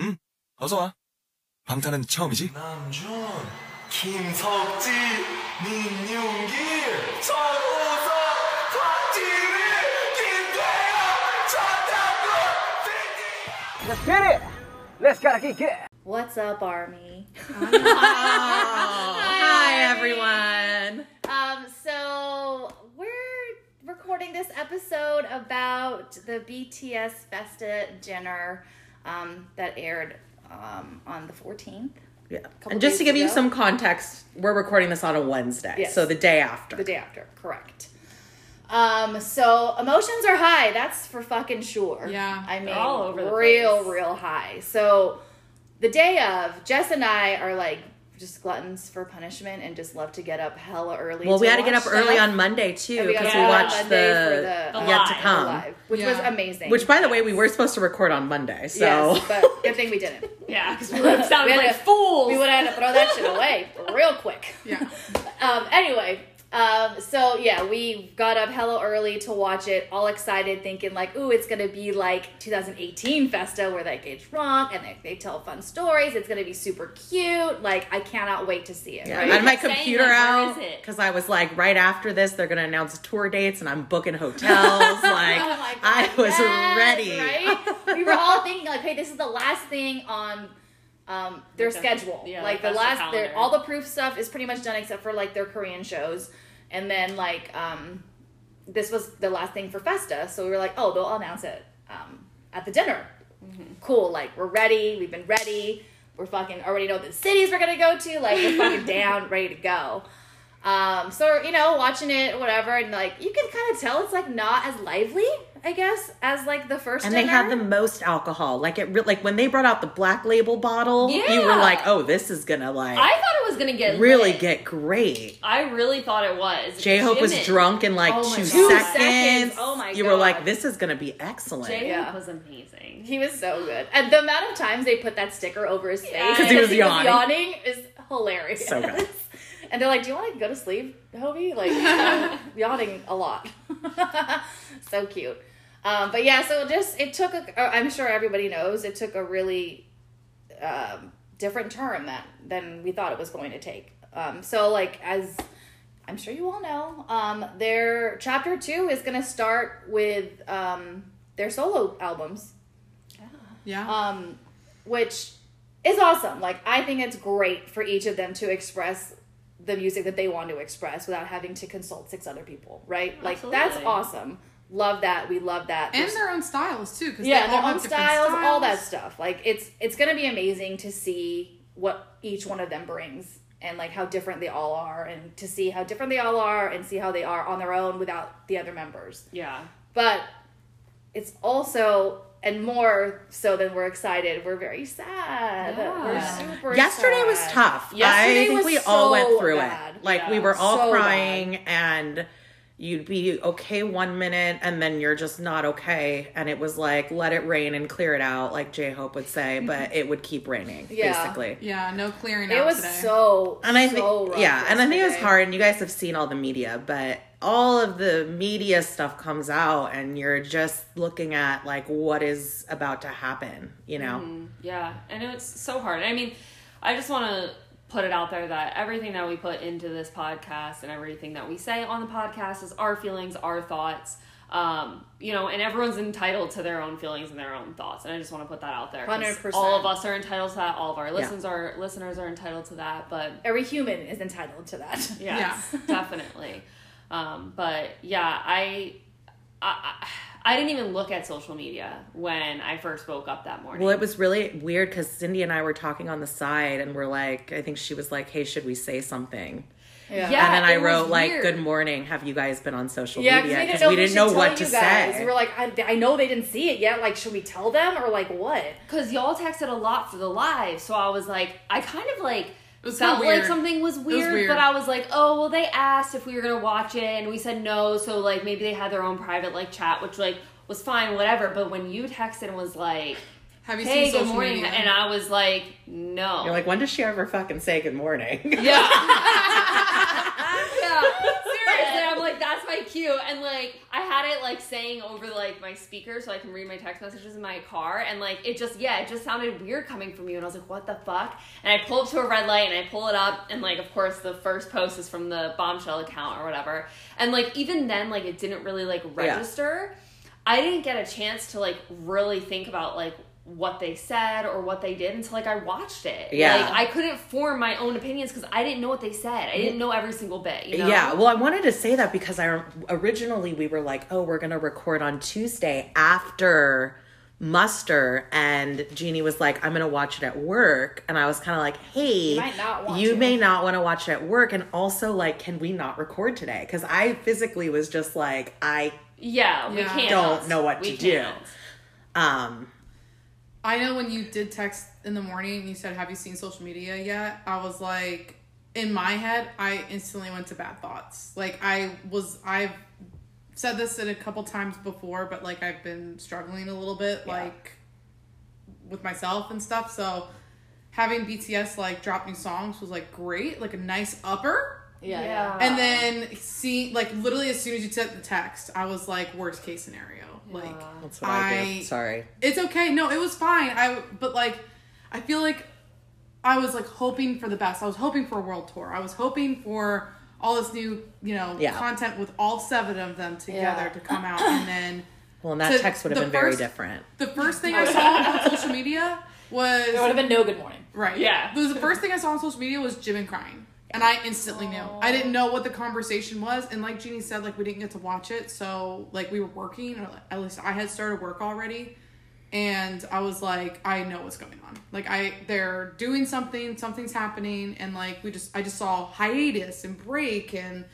응? 방탄은 처음이지? 남준, 김석진, 민용길, Let's get it! Let's get it! What's up, Army? Oh, hi. hi, everyone. Um, so we're recording this episode about the BTS Festa dinner um, that aired um, on the 14th, Yeah. And just to days give you some context, we're recording this on a Wednesday, Yes. so the day after. the day after. Correct. Um, so emotions are high. That's for fucking sure. Yeah, I mean, all over the real, place. real high. So the day of, Jess and I are like just gluttons for punishment and just love to get up hella early. well, we had to get watch up early on Monday too And we got because we watched Monday the, the Yet to Come, live, which Yeah. was amazing. which by the way we were supposed to record on Monday. So yes, but good thing we didn't. Yeah, because we would have sounded We had like to- fools. We would have had to throw that shit away real quick. Yeah. Um, anyway, um, so yeah, we got up hella early to watch it, all excited, thinking like, ooh, it's gonna be like 2018 Festa where they get drunk and they, they tell fun stories. It's gonna be super cute. Like, I cannot wait to see it. Yeah, right? I had my kept saying, computer out because I was like, right after this, they're gonna announce tour dates, and I'm booking hotels. like, Oh God, I was yes, ready. Right? we were all thinking like, hey, this is the last thing on um, their Like schedule. yeah, like the last, their, all the proof stuff is pretty much done except for like their Korean shows, and then like um, this was the last thing for Festa, so we were like, oh, they'll announce it um, at the dinner. Cool, like we're ready. We've been ready. We're fucking already know the cities we're gonna go to. Like we're fucking down, ready to go. Um, so you know, watching it, whatever, and like you can kind of tell it's like not as lively, I guess, as like the first. And they had the most alcohol. Like it, re- like when they brought out the black label bottle, you were like, "Oh, this is gonna like I thought it was gonna get really lit. get great." I really thought it was. J Hope was drunk in like Oh two, seconds. Seconds. Oh my You were like, "This is gonna be excellent." J Hope Yeah. was amazing. He was so good, and the amount of times they put that sticker over his face Yeah. 'Cause he was yawning. yawning is hilarious. So good. And they're like, "Do you want to go to sleep, Hobie?" Like yawning a lot. so cute. Um, but yeah, so just it took. A, uh, I'm sure everybody knows it took a really um, different turn that than we thought it was going to take. Um, so like as I'm sure you all know, um, their chapter two is going to start with um, their solo albums Yeah. um, which is awesome. Like I think it's great for each of them to express the music that they want to express without having to consult six other people, right? Like that's Absolutely. awesome. Love that. We love that. and There's- their own styles too. Cause yeah, they their own have different styles, all that stuff. Like it's it's gonna be amazing to see what each one of them brings and like how different they all are, and to see how different they all are, and see how they are on their own without the other members Yeah. but it's also and more so than we're excited we're very sad Yeah. we're super Yesterday was tough. Yesterday I think was we all went through bad. it. Like we were all So crying and you'd be okay one minute and then you're just not okay and it was like let it rain and clear it out like J-Hope would say, but it would keep raining Yeah. basically. Yeah. No clearing it out was today. so And I so think yeah, and I think it was hard and you guys have seen all the media, but all of the media stuff comes out and you're just looking at like what is about to happen, you know. Mm-hmm. Yeah, and it's so hard. I mean, I just want to put it out there that everything that we put into this podcast and everything that we say on the podcast is our feelings, our thoughts. Um, you know, and everyone's entitled to their own feelings and their own thoughts, and I just want to put that out there. 100%. All of us are entitled to that. All of our listeners are listeners are entitled to that. But every human is entitled to that yes, definitely. Um, but yeah, I, I, I I didn't even look at social media when I first woke up that morning. Well, it was really weird because Cindy and I were talking on the side, and we're like, I think she was like, "Hey, should we say something?" yeah, Yeah. and then I wrote like, weird. "Good morning. Have you guys been on social Yeah, media?" because Because we didn't know, we didn't know what to guys. say. We were like, I, I know they didn't see it yet. Like, should we tell them or like what? Because y'all texted a lot for the live, so I was like, I kind of like was felt kinda like something was weird, weird. but I was like, oh well, they asked if we were gonna watch it, and we said no, so like maybe they had their own private like chat, which like was fine, whatever. But when you texted and was like, Have you hey, seen good social morning, media? and I was like, no, You're like, when does she ever fucking say good morning? yeah. yeah, seriously, I'm like, that's my cute. And like I had it like saying over like my speaker so I can read my text messages in my car. And like it just yeah, it just sounded weird coming from you. And I was like, what the fuck? And I pull up to a red light and I pull it up and like of course the first post is from the bombshell account or whatever. And like even then like it didn't really like register. I didn't get a chance to like really think about like what they said or what they did until like I watched it. Yeah. Like I couldn't form my own opinions because I didn't know what they said. I didn't know every single bit. You know? Yeah, well, I wanted to say that because I originally we were like, oh, we're gonna record on Tuesday after muster, and Jeannie was like, I'm gonna watch it at work, and I was kind of like, hey, You might not want you may not want to watch it at work, and also like, can we not record today? Because I physically was just like, I Yeah, we Yeah. can't. Don't know what we to do. can't. um I know when you did text in the morning and you said, Have you seen social media yet? I was like, in my head, I instantly went to bad thoughts. Like, I was, I've said this in a couple times before, but like, I've been struggling a little bit, like, with myself and stuff. So, having BTS like drop new songs was like great, like a nice upper. Yeah, Yeah. And then see, like, literally as soon as you sent the text, I was like, worst case scenario. Like, that's what I, I- do. Sorry. it's okay. No, it was fine. I but like I feel like I was like hoping for the best. I was hoping for a world tour. I was hoping for all this new, you know, Yeah. content with all seven of them together Yeah. to come out and then Well, and that To- text would have the been very different. the first thing I saw on social media was There would have been no good morning. Right. Yeah. The, the first thing I saw on social media was Jimin crying. And I instantly knew. I didn't know what the conversation was. And like Jeannie said, like we didn't get to watch it. So like we were working, or at least I had started work already. And I was like, I know what's going on. Like I they're doing something, something's happening, and like we just I just saw hiatus and break and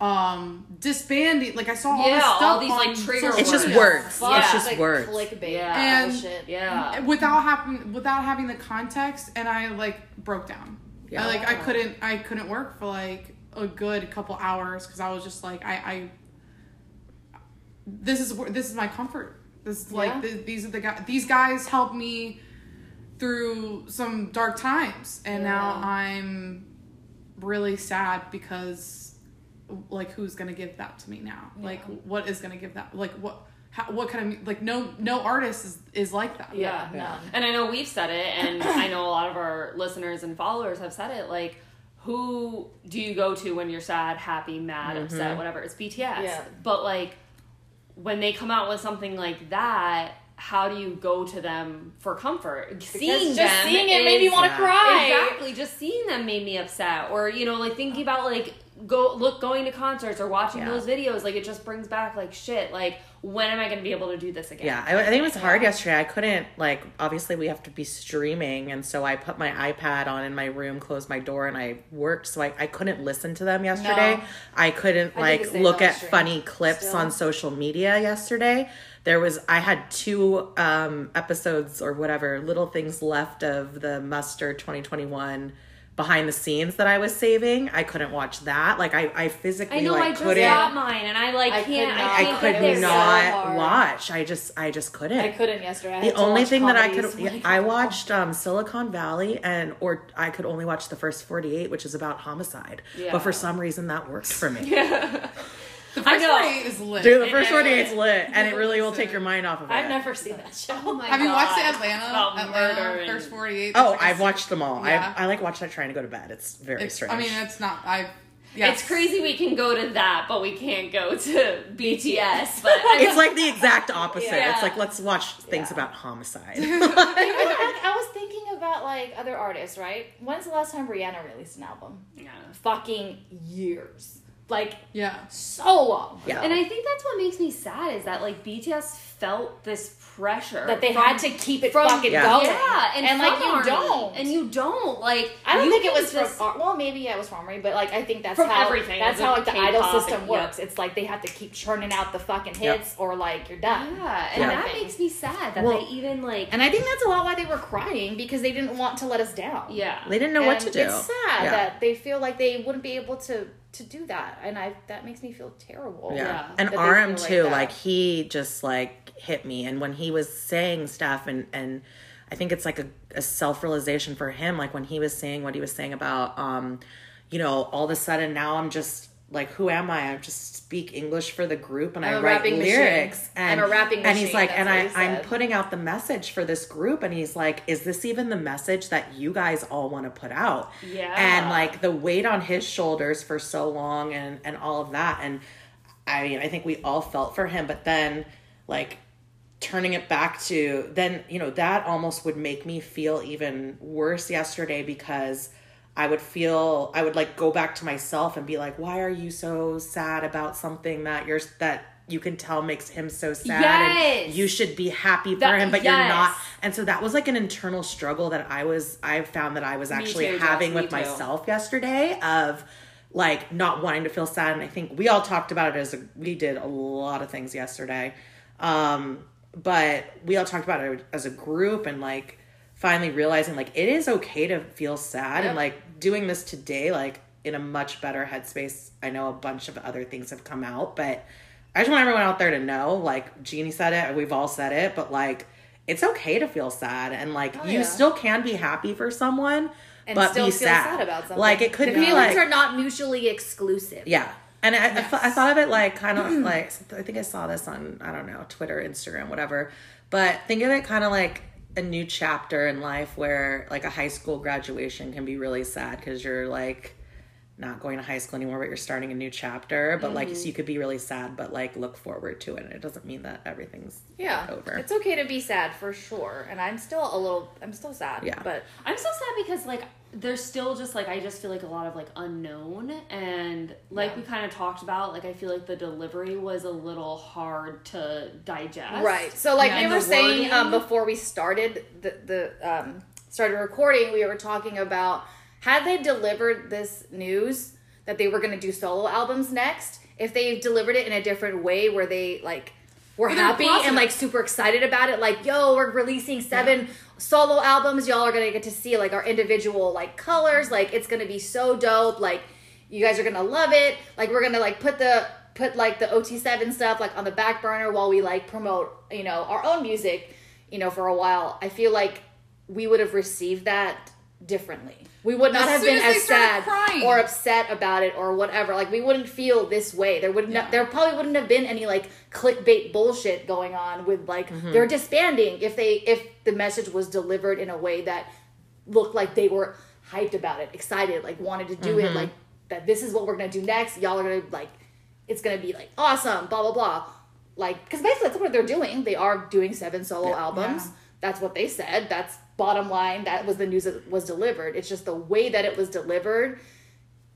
um disbanding. Like I saw all Yeah, this all these, on like, trigger social It's just media. words. Fuck, It's just like words. Clickbait. Yeah. And- bullshit. Yeah. without having without having the context and i like broke down Yeah. I, like i couldn't i couldn't work for like a good couple hours because i was just like i i this is where this is my comfort this is like Yeah. th- these are the guys these guys helped me through some dark times and now i'm really sad because like who's gonna give that to me now like what is gonna give that like what how, what kind of like no no artist is is like that Yeah, Yeah. none. And I know we've said it, and I know a lot of our listeners and followers have said it. Like, who do you go to when you're sad, happy, mad, upset, mm-hmm. whatever? It's BTS. Yeah. But like, when they come out with something like that, how do you go to them for comfort? seeing just them, seeing it made me want to Yeah. cry. Exactly. Just seeing them made me upset. Or, you know, like thinking about like go look going to concerts or watching Yeah. those videos, like it just brings back like shit. Like, when am I gonna be able to do this again? Yeah, I, I think it was hard yesterday. I couldn't like obviously we have to be streaming, and so I put my iPad on in my room, closed my door, and I worked. So I, I couldn't listen to them yesterday. No. I couldn't I like look at stream. funny clips Still. on social media yesterday. There was I had two um episodes or whatever little things left of the Muster 2021 behind the scenes that I was saving. I couldn't watch that. Like I I physically I know like I just couldn't. got mine, and I like I can't. could I not. can't I could there. not hard. watch. I just I just couldn't. I couldn't yesterday. I The only thing that I could I'm I oh. watched um Silicon Valley and or I could only watch the first 48 which is about homicide. Yeah. But for some reason that works for me. The I first know. 48 is lit. Dude, the first 48 is lit and it really will take your mind off of it. I've never seen that show. Oh my Have you watched the Atlanta? About Atlanta murder first 48? Oh, There's like a I've watched them all. Yeah. I I like watch that trying to go to bed. It's very It's, strange. I mean, it's not. I. Yes. It's crazy we can go to that, but we can't go to BTS. But it's like the exact opposite. Yeah. It's like let's watch things Yeah. about homicide. I, I was thinking about like other artists, right? When's the last time Rihanna released an album? Yeah. Fucking years. Like Yeah. so long. Yeah. And I think that's what makes me sad is that like BTS felt this pressure That they from- had to keep it from- fucking Yeah. going. Yeah, and, and like you Army, don't. and you don't like. I don't think it was just, from well, maybe yeah, it was from Armory, but like I think that's From how everything, that's the how like the idol K-pop system and- works. yeah. It's like they have to keep churning out the fucking Yeah. hits, or like you're done. Yeah, and Yeah. that makes me sad that Well- they even like. And I think that's a lot why they were crying because they didn't want to let us down. yeah, they didn't know what to do. It's sad Yeah. that they feel like they wouldn't be able to to do that, and I that makes me feel terrible. Yeah. Yeah. And RM feel like too, like, he just like hit me. And when he was saying stuff and and I think it's like a, a self realization for him, like when he was saying what he was saying about um, you know, all of a sudden now I'm just like who am I? I just speak English for the group and I'm I write machine. lyrics. I'm And a rapping And he's like, that's and I, I'm putting out the message for this group, and he's like, is this even the message that you guys all want to put out? Yeah. And like the weight on his shoulders for so long, and and all of that, and I mean, I think we all felt for him, but then like turning it back to then you know that almost would make me feel even worse yesterday because i would feel i would like go back to myself and be like why are you so sad about something that you're that you can tell makes him so sad and you should be happy for That- him but you're not. and so that was like an internal struggle that i was i found that i was actually too, having with myself yesterday of like not wanting to feel sad and i think we all talked about it as a we did a lot of things yesterday. Um but we all talked about it as a group and like finally realizing like it is okay to feel sad Yep. and like doing this today like in a much better headspace i know a bunch of other things have come out but i just want everyone out there to know like jeannie said it we've all said it but like it's okay to feel sad and like oh, you yeah. still can be happy for someone and but still be feel sad. sad. about something. like it could the be feelings like are not mutually exclusive. yeah. And I, I, I thought of it like kind of like, I think I saw this on, I don't know, Twitter, Instagram, whatever. But think of it kind of like a new chapter in life where like a high school graduation can be really sad because you're like not going to high school anymore, but you're starting a new chapter. But like, so you could be really sad, but like look forward to it. And it doesn't mean that everything's Yeah, over. It's okay to be sad for sure, and I'm still a little. I'm still sad. Yeah. but I'm so sad because like there's still just like I just feel like a lot of like unknown and like Yeah. we kind of talked about like I feel like the delivery was a little hard to digest. Right. So like we were saying um, before we started the the um, started recording, we were talking about had they delivered this news that they were going to do solo albums next. If they delivered it in a different way, where they like were happy and like super excited about it, like yo, we're releasing seven solo albums. Y'all are gonna get to see like our individual like colors. Like it's gonna be so dope. Like you guys are gonna love it. Like we're gonna like put the put like the OT7 stuff like on the back burner while we like promote, you know, our own music, you know, for a while. I feel like we would have received that differently. We would not As have been as as sad crying. or upset about it or whatever. Like we wouldn't feel this way. There would not Yeah. there probably wouldn't have been any like clickbait bullshit going on with like Mm-hmm. they're disbanding if they if the message was delivered in a way that looked like they were hyped about it, excited, like wanted to do Mm-hmm. it, like that this is what we're gonna do next. Y'all are gonna like it's gonna be like awesome, blah blah blah. Like because basically that's what they're doing. They are doing seven solo albums. Yeah. That's what they said. That's bottom line. That was the news that was delivered. It's just the way that it was delivered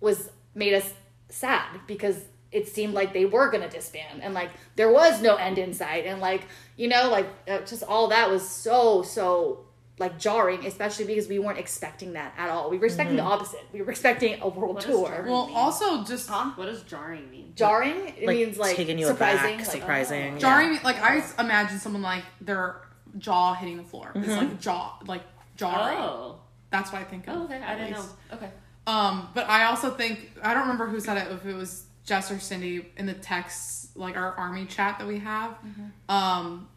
was made us sad because it seemed like they were gonna disband and like there was no end in sight and like you know like uh, just all that was so so like jarring especially because we weren't expecting that at all we were expecting the opposite we were expecting a world What is tour jarring? Well, also just What does jarring mean? jarring it like means like taking you surprising aback, like, surprising. oh. yeah. jarring. Like i imagine someone like their jaw hitting the floor. It's like jaw, like jarring. Oh. That's what I think of. Oh, okay. I didn't know. Okay. Um, but I also think I don't remember who said it. If it was Jess or Cindy in the text, like our army chat that we have. Mm-hmm. Um,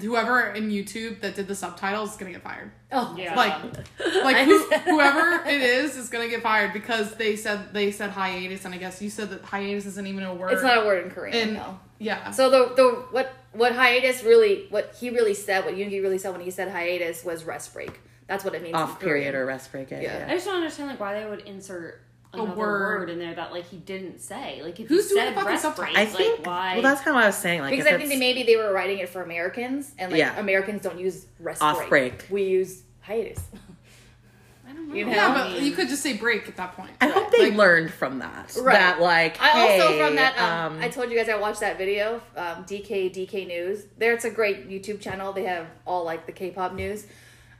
whoever in YouTube that did the subtitles is gonna get fired. oh Yeah. Like, like who, whoever it is is gonna get fired because they said they said hiatus, and I guess you said that hiatus isn't even a word. it's not a word in korean And no yeah, So the the what what hiatus really what he really said what Yoongi really said when he said hiatus was rest break. That's what it means. in Off period or rest break. Yeah. Yeah. I just don't understand like why they would insert another word. word. in there that like he didn't say. Like if Who's he doing said rest break, I think. like why? Well, that's kind of what I was saying. Like, because I think that maybe they were writing it for Americans and like Yeah. Americans don't use rest Off break. We use hiatus. I don't know. You know? yeah, but you could just say break at that point. I hope they Like- learned from that. Right. That like, I also from that um, um, I told you guys I watched that video um, DK DK News. There it's a great YouTube channel. They have all like the K-pop news.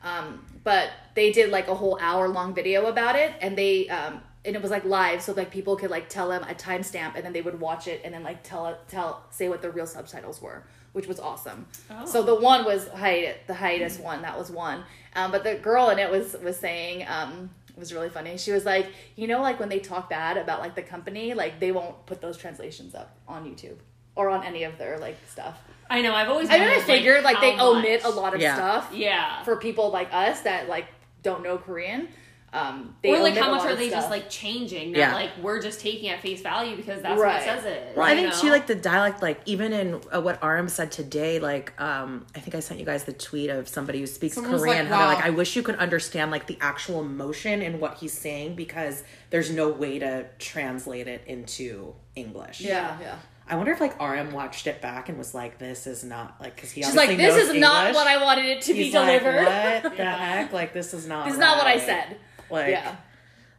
Um, but they did like a whole hour long video about it and they um, and it was like live so like people could like tell them a timestamp and then they would watch it and then like tell tell say what the real subtitles were which was awesome so the one was hiatus the hiatus one that was one um, but the girl in it was was saying um, it was really funny she was like you know like when they talk bad about like the company like they won't put those translations up on youtube or on any of their like stuff I know. I've always. i mean i figured like, they how omit a lot of Yeah. stuff Yeah. for people like us that like don't know Korean. Um, they or like how much are of they just like changing? That Yeah. like we're just taking at face value because that's Right. what it says it is. Well, I think know? too, like the dialect, like even in uh, what RM said today, like um, I think I sent you guys the tweet of somebody who speaks Someone was Korean. like, how they're like, I wish you could understand like the actual emotion in what he's saying because there's no way to translate it into English. yeah, yeah. I wonder if like RM watched it back and was like, "This is not like," because he She's like, this knows is not what I wanted it to be He's like, delivered. what the heck? Like this is not. This is not what I said. Like, yeah.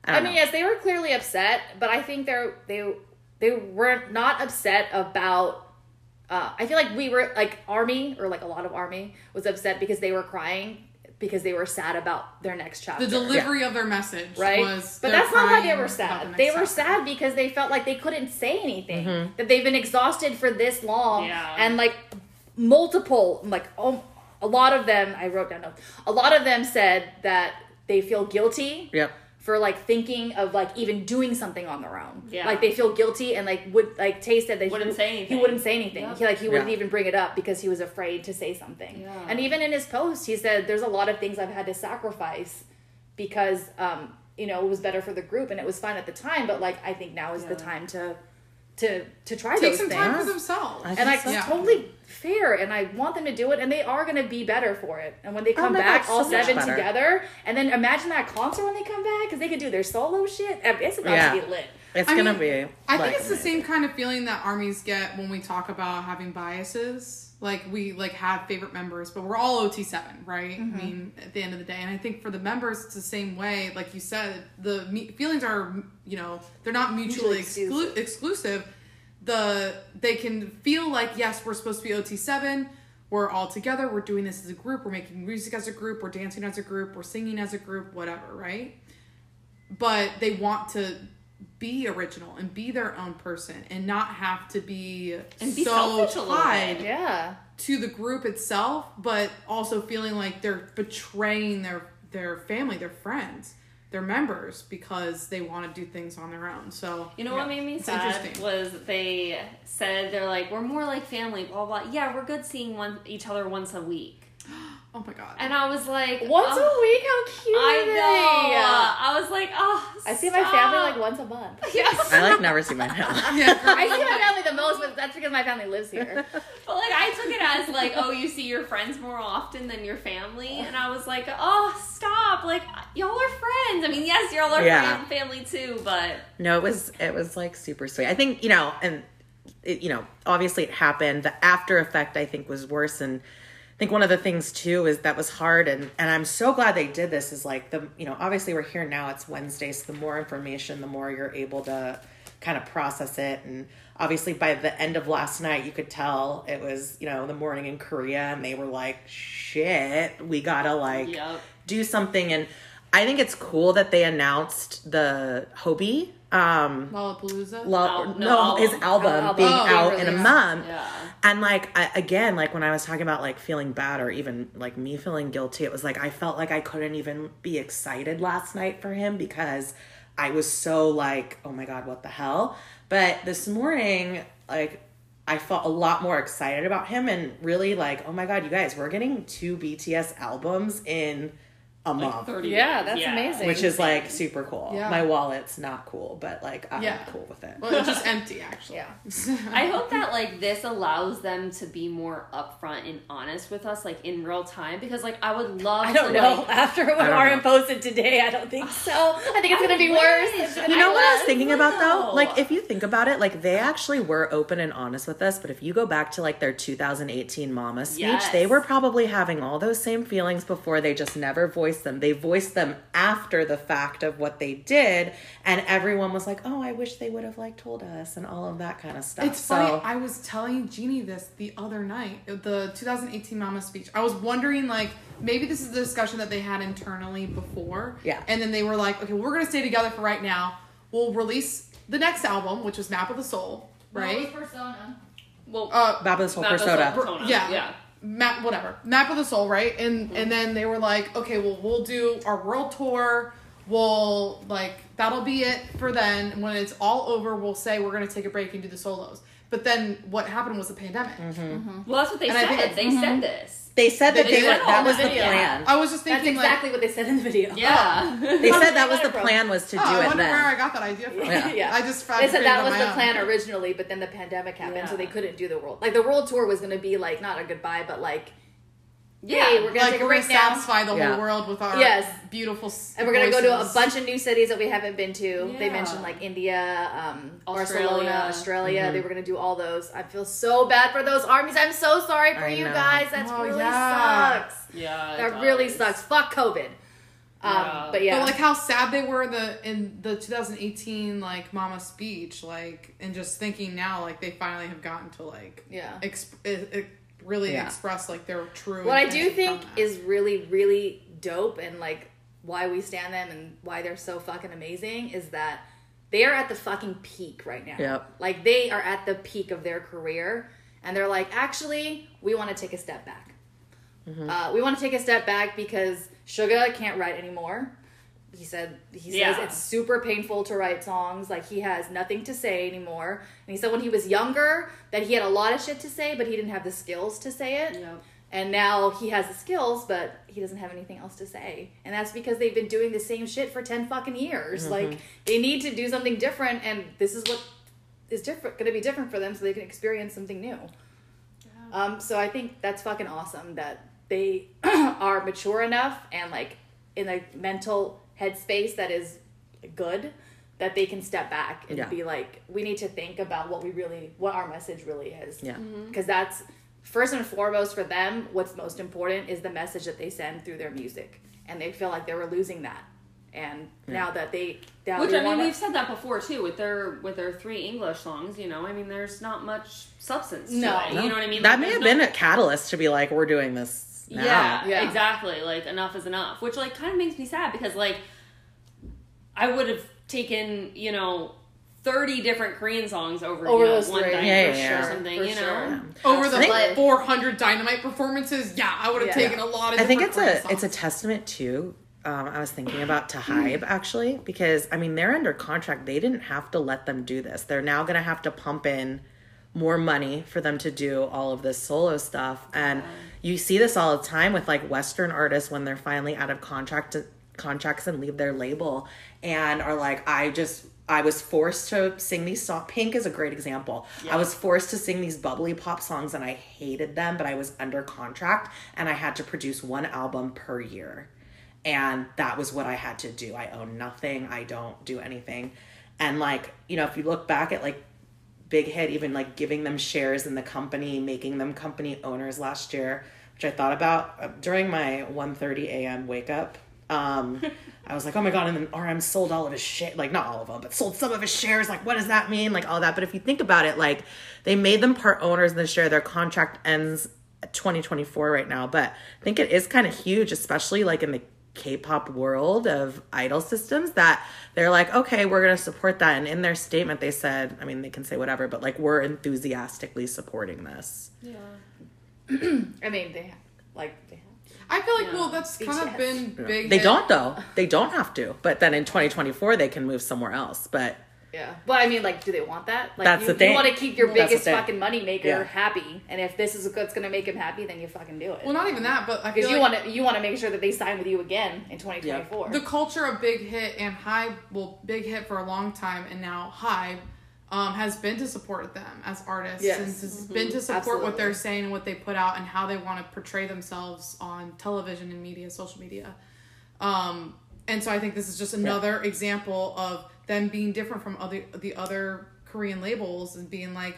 I, I, mean, know. yes, they were clearly upset, but I think they're they they were not upset about. Uh, I feel like we were like army or like a lot of army was upset because they were crying because they were sad about their next chapter. The delivery of their message right? was. but that's not why they were sad. the They were chapter. sad because they felt like they couldn't say anything. Mm-hmm. That they've been exhausted for this long, Yeah. and like multiple, like oh, a lot of them. I wrote down notes. A lot of them said that they feel guilty Yep. for like thinking of like even doing something on their own. Yeah. Like they feel guilty and like would like Tae said that he Wouldn't would- say anything. He wouldn't say anything. Yep. He like he wouldn't Yeah. even bring it up because he was afraid to say something. Yeah. And even in his post, he said there's a lot of things I've had to sacrifice because um you know it was better for the group and it was fine at the time. But like I think now is the time to to to try Take those some things. time for themselves. I and think like so. Yeah. totally fair and i want them to do it and they are going to be better for it and when they oh come my back God, all so seven together and then imagine that concert when they come back because they could do their solo shit uh, it's about Yeah. to be lit It's I gonna mean, be. I like, think it's the same kind of feeling that armies get when we talk about having biases. Like we like have favorite members, but we're all OT seven, right? Mm-hmm. I mean, at the end of the day, and I think for the members, it's the same way. Like you said, the me- feelings are you know they're not mutually exclu- exclusive. The they can feel like yes, we're supposed to be OT seven. We're all together. We're doing this as a group. We're making music as a group. We're dancing as a group. We're singing as a group. Whatever, right? but they want to be original and be their own person and not have to be, And be so tied yeah to the group itself, but also feeling like they're betraying their their family, their friends, their members because they want to do things on their own. So You know what made me sad interesting. was they said they're like we're more like family, blah blah. Yeah, we're good seeing one each other once a week, oh my god, and I was like, once oh, a week how cute I are they? know. I was like, oh, i see my family like once a month Yes. I like never see my family. yeah, i see my family the most but that's because my family lives here But like I took it as like, oh, you see your friends more often than your family, and I was like, oh, stop! Like y'all are friends. I mean, yes, y'all are Yeah. family too, but No, it was it was like super sweet. I think you know, and it, you know, obviously it happened. The after effect, I think, was worse. And I think one of the things too is that was hard. And and I'm so glad they did this. Is like the you know, obviously we're here now. It's Wednesday, so the more information, the more you're able to kind of process it. And obviously by the end of last night, you could tell it was you know the morning in Korea, and they were like, shit, we gotta like Yep. do something. And I think it's cool that they announced the Hobie. Um, Lollapalooza. Lo- Al- no, no, album. his album Album. being Oh, out really? in a Yeah. month. yeah. And like I, again, like when I was talking about like feeling bad or even like me feeling guilty, it was like I felt like I couldn't even be excited last night for him because I was so like, oh my god, what the hell? But this morning, like I felt a lot more excited about him and really like, oh my god, you guys, we're getting two BTS albums in a Like month. 30 Yeah, days. that's amazing. Which is like super cool. Yeah. My wallet's not cool, but like I'm Yeah. cool with it. well, it's just empty actually. yeah I hope that like this allows them to be more upfront and honest with us, like in real time, because like I would love. I don't to, know. Like, After what don't RM posted today, I don't think so. I think it's gonna be I worse. gonna You be know what I was thinking about though? Like if you think about it, like they actually were open and honest with us, but if you go back to like their 2018 mama speech, Yes. they were probably having all those same feelings before they just never voiced them. They voiced them after the fact of what they did and everyone was like, "Oh, I wish they would have like told us" and all of that kind of stuff. It's so funny. I was telling Jeannie this the other night, the 2018 Mama speech. I was wondering, like, maybe this is the discussion that they had internally before. Yeah. And then they were like, okay, we're going to stay together for right now. We'll release the next album, which was Map of the Soul, right? Persona. well, Uh, Bab of the Soul Map of the Persona. Soul. Persona, yeah. yeah. Map, whatever. Map of the Soul, right? And and mm-hmm. then they were like, okay, well, we'll do our world tour. We'll like that'll be it for then. When it's all over, we'll say we're gonna take a break and do the solos. But then what happened was the pandemic. Mm-hmm. Mm-hmm. Well, that's what they And I think said. it's- They said this. They said that They they were, that was the the plan. I was just That's thinking exactly what they said in the video. Yeah. They said that was the From- plan was to like, do oh, I it wonder where I got that idea from. Yeah. yeah. I just found. they said that was the own. plan originally, but then the pandemic happened, so they couldn't do the world. Like the world tour was going to be like not a goodbye, but like, Yeah. hey, we're going to Like take a we're break gonna now, satisfy the Yeah. whole world with our Yes. beautiful s- and we're going to go to a voices. bunch of new cities that we haven't been to. They Yeah. mentioned like India, um, Barcelona, Australia. Australia. Mm-hmm. They were going to do all those. I feel so bad for those armies. I'm so sorry for I you know. guys. That's Oh, really yeah. sucks. Yeah. it That really does. sucks. Fuck COVID. Um, Yeah. But yeah, But like how sad they were in the in the 2018 like Mama speech, like and just thinking now like they finally have gotten to like yeah. exp- it, it really Yeah. express like their true. what I do think is really, really dope and like why we stand them and why they're so fucking amazing is that they are at the fucking peak right now. Yep. Like they are at the peak of their career and they're like, actually, we want to take a step back. Uh, we want to take a step back because Suga can't write anymore. He said he says Yeah. it's super painful to write songs. Like he has nothing to say anymore. And he said when he was younger that he had a lot of shit to say, but he didn't have the skills to say it. Yep. And now he has the skills, but he doesn't have anything else to say. And that's because they've been doing the same shit for 10 fucking years. Like, they need to do something different, and this is what is different, going to be different for them so they can experience something new. Um, so I think that's fucking awesome that they are mature enough and, like, in a mental headspace that is good that they can step back and Yeah. be like, we need to think about what we really, what our message really is Yeah. Mm-hmm. because that's first and foremost for them what's most important is the message that they send through their music and they feel like they were losing that and now that they now Which I mean, wanna- we've said that before too with their with their three English songs. You know, I mean, there's not much substance. To No. you know what I mean. That Like, may have there's been a catalyst to be like, we're doing this now. Yeah, Yeah. exactly. Like enough is enough, which like kind of makes me sad because like I would have taken you know thirty different Korean songs over, Over you know, those one three. Dynamite Yeah, or yeah, yeah. something. For you know, sure. over the think- like 400 dynamite performances. Yeah, I would have Yeah. taken a lot of. I think it's different a Korean it's a testament to. Um, I was thinking about to Hybe actually because I mean they're under contract. They didn't have to let them do this. They're now going to have to pump in more money for them to do all of this solo stuff. And you see this all the time with like Western artists when they're finally out of contract contracts and leave their label and are like, I just I was forced to sing these songs. Pink is a great example. I was forced to sing these bubbly pop songs and I hated them, but I was under contract and I had to produce one album per year. And that was what I had to do. I own nothing. I don't do anything. And like, you know, if you look back at like Big Hit, even like giving them shares in the company, making them company owners last year, which I thought about uh, during my 1:30 a.m. wake up. Um, I was like, oh my god! And then RM sold all of his shit, like not all of them, but sold some of his shares. Like, what does that mean? Like all that. But if you think about it, like they made them part owners in the share. Their contract ends 2024 right now, but I think it is kind of huge, especially like in the K-pop world of idol systems that they're like, okay, we're gonna support that. And in their statement, they said, I mean, they can say whatever, but like we're enthusiastically supporting this. Yeah. I mean they like they have. I feel like well, that's kind BTS. of been big. They hit. don't though. They don't have to. But then in 2024, they can move somewhere else. But yeah. But I mean like do they want that? Like That's you, the thing. you want to keep your That's biggest fucking money maker Yeah. happy and if this is what's going to make him happy then you fucking do it. Well, not even that, but I because feel you like want to you want to make sure that they sign with you again in 2024 the culture of big hit and high well big hit for a long time and now high um, has been to support them as artists Yes. and has been to support what they're saying and what they put out and how they want to portray themselves on television and media social media. Um, and so i think this is just another example of them being different from other the other korean labels and being like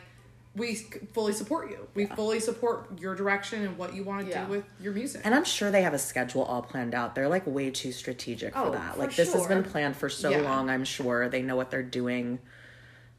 we fully support you we fully support your direction and what you want to Yeah. do with your music and I'm sure they have a schedule all planned out. They're like way too strategic for Oh, that. for Like this has been planned for so Yeah. long. I'm sure they know what they're doing.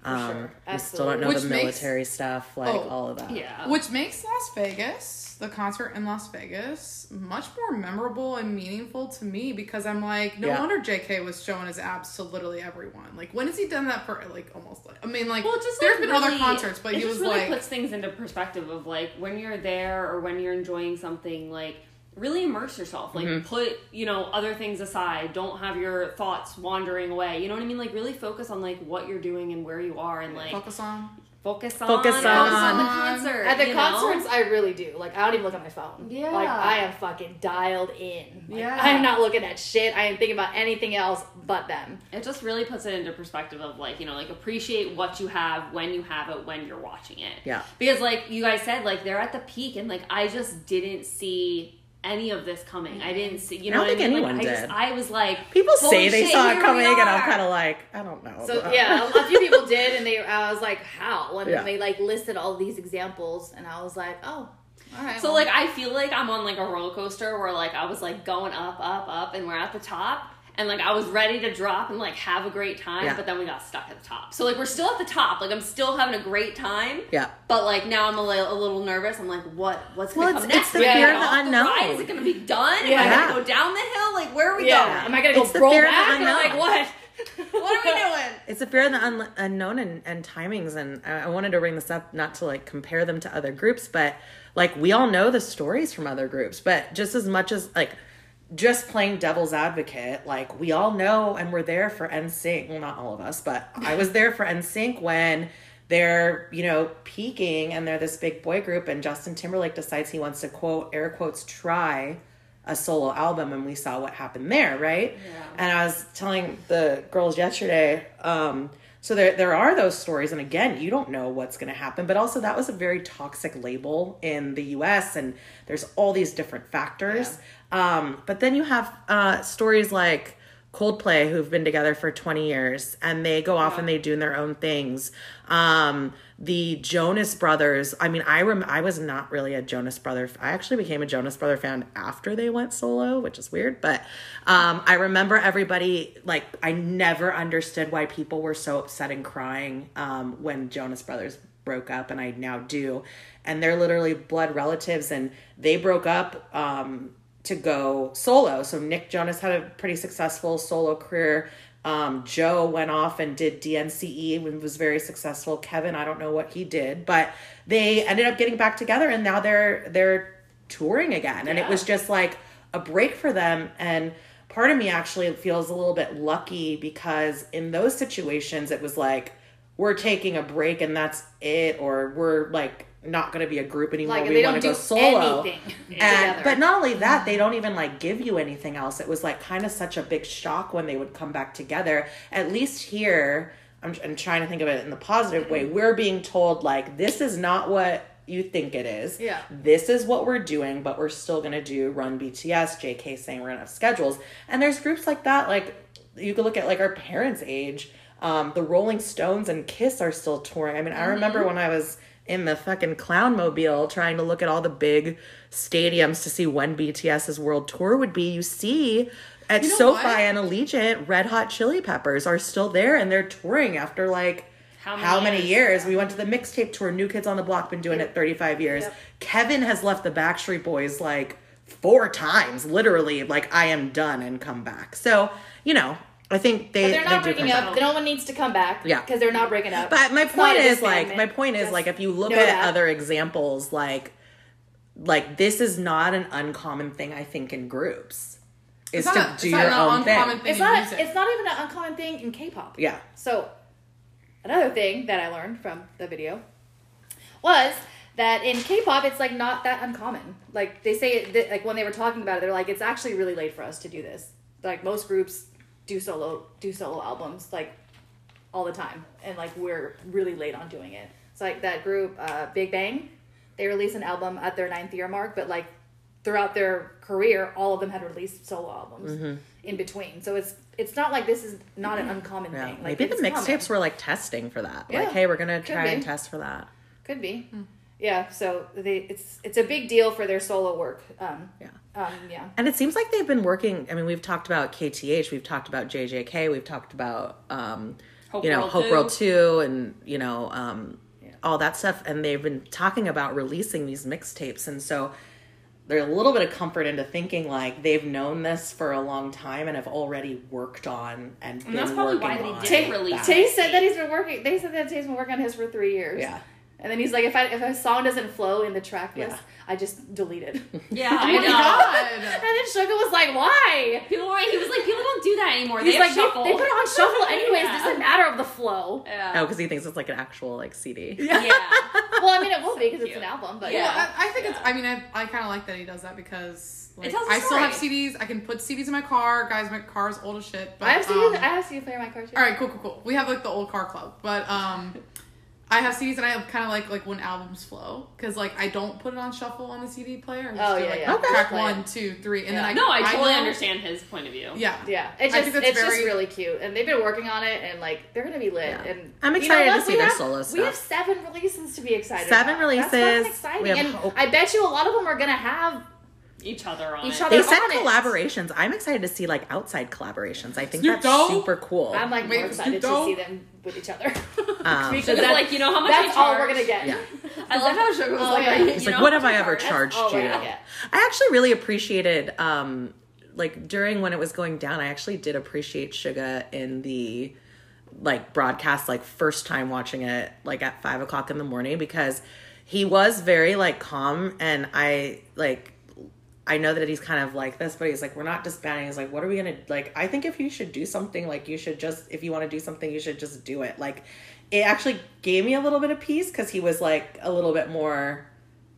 Um, sure. we still don't know Which the makes- military stuff, like Oh, all of that. yeah. Which makes Las Vegas, the concert in Las Vegas, much more memorable and meaningful to me because I'm like, no Yeah. wonder JK was showing his abs to literally everyone. Like, when has he done that for, like, almost like, I mean, like, Well, just there's like, been other concerts, but it he just was really like, puts things into perspective of like when you're there or when you're enjoying something like really immerse yourself like Mm-hmm. put you know other things aside don't have your thoughts wandering away you know what i mean like really focus on like what you're doing and where you are and like focus on. focus on Focus focus on- on the concert. At the you know? concerts, I really do. Like, I don't even look at my phone. Yeah. Like, I am fucking dialed in. Like, Yeah. I'm not looking at shit. I am thinking about anything else but them. it just really puts it into perspective of like you know like appreciate what you have when you have it when you're watching it Yeah. because like you guys said like they're at the peak and like i just didn't see any of this coming i didn't see you I know don't what think I mean? anyone like, I did. just i was like People "Holy say they shit, saw it coming, and I'm kind of like, I don't know. So, yeah, a, a few people did, and they. I was like, how? And Yeah. they, like, listed all these examples, and I was like, oh, all right. so well. like i feel like i'm on like a roller coaster where like i was like going up up up and we're at the top and like I was ready to drop and like have a great time, Yeah. but then we got stuck at the top. So like we're still at the top. Like I'm still having a great time. Yeah. But like now I'm a little, a little nervous. I'm like, what? What's Well, gonna it's- come it's next? the fear gonna of go the ride? unknown. Is it gonna be done? Am I Yeah. gonna go down the hill? Like where are we yeah. going? Am I gonna go It's the roll fear of the back? Or like, what? what are we doing? It's a fear of the un- unknown and, and timings, and I, I wanted to bring this up not to like compare them to other groups, but like we all know the stories from other groups, but just as much as like just playing devil's advocate, like we all know and we're there for NSYNC. Well, not all of us, but I was there for NSYNC when they're you know peaking and they're this big boy group, and Justin Timberlake decides he wants to quote air quotes try a solo album and we saw what happened there right and i was telling the girls yesterday um so there there are those stories and again you don't know what's going to happen but also that was a very toxic label in the us and there's all these different factors. Um but then you have uh stories like Coldplay, who've been together for 20 years, and they go off and they do their own things. Um, the Jonas Brothers, I mean, I rem- I was not really a Jonas Brother. I actually became a Jonas Brother fan after they went solo, which is weird. But um, I remember everybody like I never understood why people were so upset and crying um, when Jonas Brothers broke up, and I now do. And they're literally blood relatives, and they broke up. Um, to go solo. So Nick Jonas had a pretty successful solo career. Um, Joe went off and did DNCE and was very successful. Kevin, I don't know what he did, but they ended up getting back together and now they're they're touring again. And it was just like a break for them. And part of me actually feels a little bit lucky because in those situations it was like we're taking a break and that's it, or we're like not going to be a group anymore. Like, we want to go solo. anything And, but not only that, they don't even like give you anything else. It was like kind of such a big shock when they would come back together. At least here, I'm, I'm trying to think of it in the positive way. We're being told like this is not what you think it is. Yeah. This is what we're doing, but we're still gonna do Run BTS. JK saying we're gonna have schedules, and there's groups like that. Like you could look at like our parents' age. Um, the Rolling Stones and Kiss are still touring. I mean, I remember when I was in the fucking clown mobile trying to look at all the big stadiums to see when BTS's world tour would be. You see at You know SoFi what? and Allegiant, Red Hot Chili Peppers are still there and they're touring after like How how many many, years? years? We went to the mixtape tour. New Kids on the Block been doing it 35 years. Kevin has left the Backstreet Boys like four times, literally. Like I am done and come back. So you know, I think they But they're not they do breaking come back. up. No one needs to come back. Yeah. Because they're not breaking up. But my It's point is like my point is Just like if you look at that. other examples like like this is not an uncommon thing I think in groups. Is It's to not, do it's not your an own uncommon thing. thing It's not. music. It's not even an uncommon thing in K-pop. Yeah. So, another thing that I learned from the video was that in K-pop, it's like not that uncommon. Like they say, that, like when they were talking about it, they're like, it's actually really late for us to do this. Like most groups do solo do solo albums like all the time, and like we're really late on doing it. It's like that group, uh, Big Bang. They released an album at their ninth year mark, but like throughout their career, all of them had released solo albums in between. So it's it's not like this is not an uncommon Yeah. thing. Like Maybe the mixtapes were like testing for that. Yeah, like, hey, we're gonna could try and test for that. Could be. Yeah, so they it's it's a big deal for their solo work. Um, Yeah. Um, yeah. And it seems like they've been working. I mean, we've talked about KTH, we've talked about JJK, we've talked about, um, Hope you know, World Hope 2. World 2 and, you know, um, all that stuff. And they've been talking about releasing these mixtapes. And so there's a little bit of comfort into thinking like they've known this for a long time and have already worked on and, been that's probably working why they did release. Tae said that he's been working. They said that Tae's been working on his for three years. Yeah. And then he's like, if I if a song doesn't flow in the track list, Yeah. I just delete it. Yeah, oh I my know. god. and then Suga was like, why? People were he was like, people don't do that anymore. He's they like have they, they put it on shuffle anyways. Yeah. It's just a matter of the flow. Yeah. Oh, because he thinks it's like an actual like CD. yeah. Well, I mean, it will be because it's an album, but Yeah. yeah. I, I think it's. I mean, I, I kind of like that he does that because like, tells a I still have. CDs. I can put CDs in my car. Guys, my car's old as shit. But, I have CDs. um, I have CD player in my car too. all right, cool, cool, cool. We have like the old car club, but um, I have CDs and I have kind of like like when albums flow because like I don't put it on shuffle on the CD player. I just Oh, do, yeah, like, yeah. Okay. Track one, two, three, and then Yeah. I No, I totally know- understand his point of view. Yeah, Yeah, it's I just think that's it's just very- really cute, and they've been working on it, and like they're gonna be lit. Yeah. And I'm you know excited to what? see We their have- solo We have seven releases to be excited. Seven about. That's releases. fucking exciting, have and. I bet you a lot of them are gonna have. Each other on Each it. other- They said on it. collaborations. I'm excited to see like outside collaborations. I think Snoop that's Dogg? super cool. I'm like Wait, more excited to Snoop see them with each other. Um, because It's that's, like, you know how much that's all we're charge? gonna get. Yeah. I love how Suga was Oh, like, yeah. are you, He's you like, know what how have I ever charge? charged all we're you? gonna get. I actually really appreciated, um, like during when it was going down, I actually did appreciate Suga in the like broadcast, like first time watching it, like at five o'clock in the morning, because he was very like calm, and I like. I know that he's kind of like this, but he's like, we're not disbanding. He's like, what are we gonna like? I think if you should do something, like you should just, if you want to do something, you should just do it. Like, it actually gave me a little bit of peace because he was like a little bit more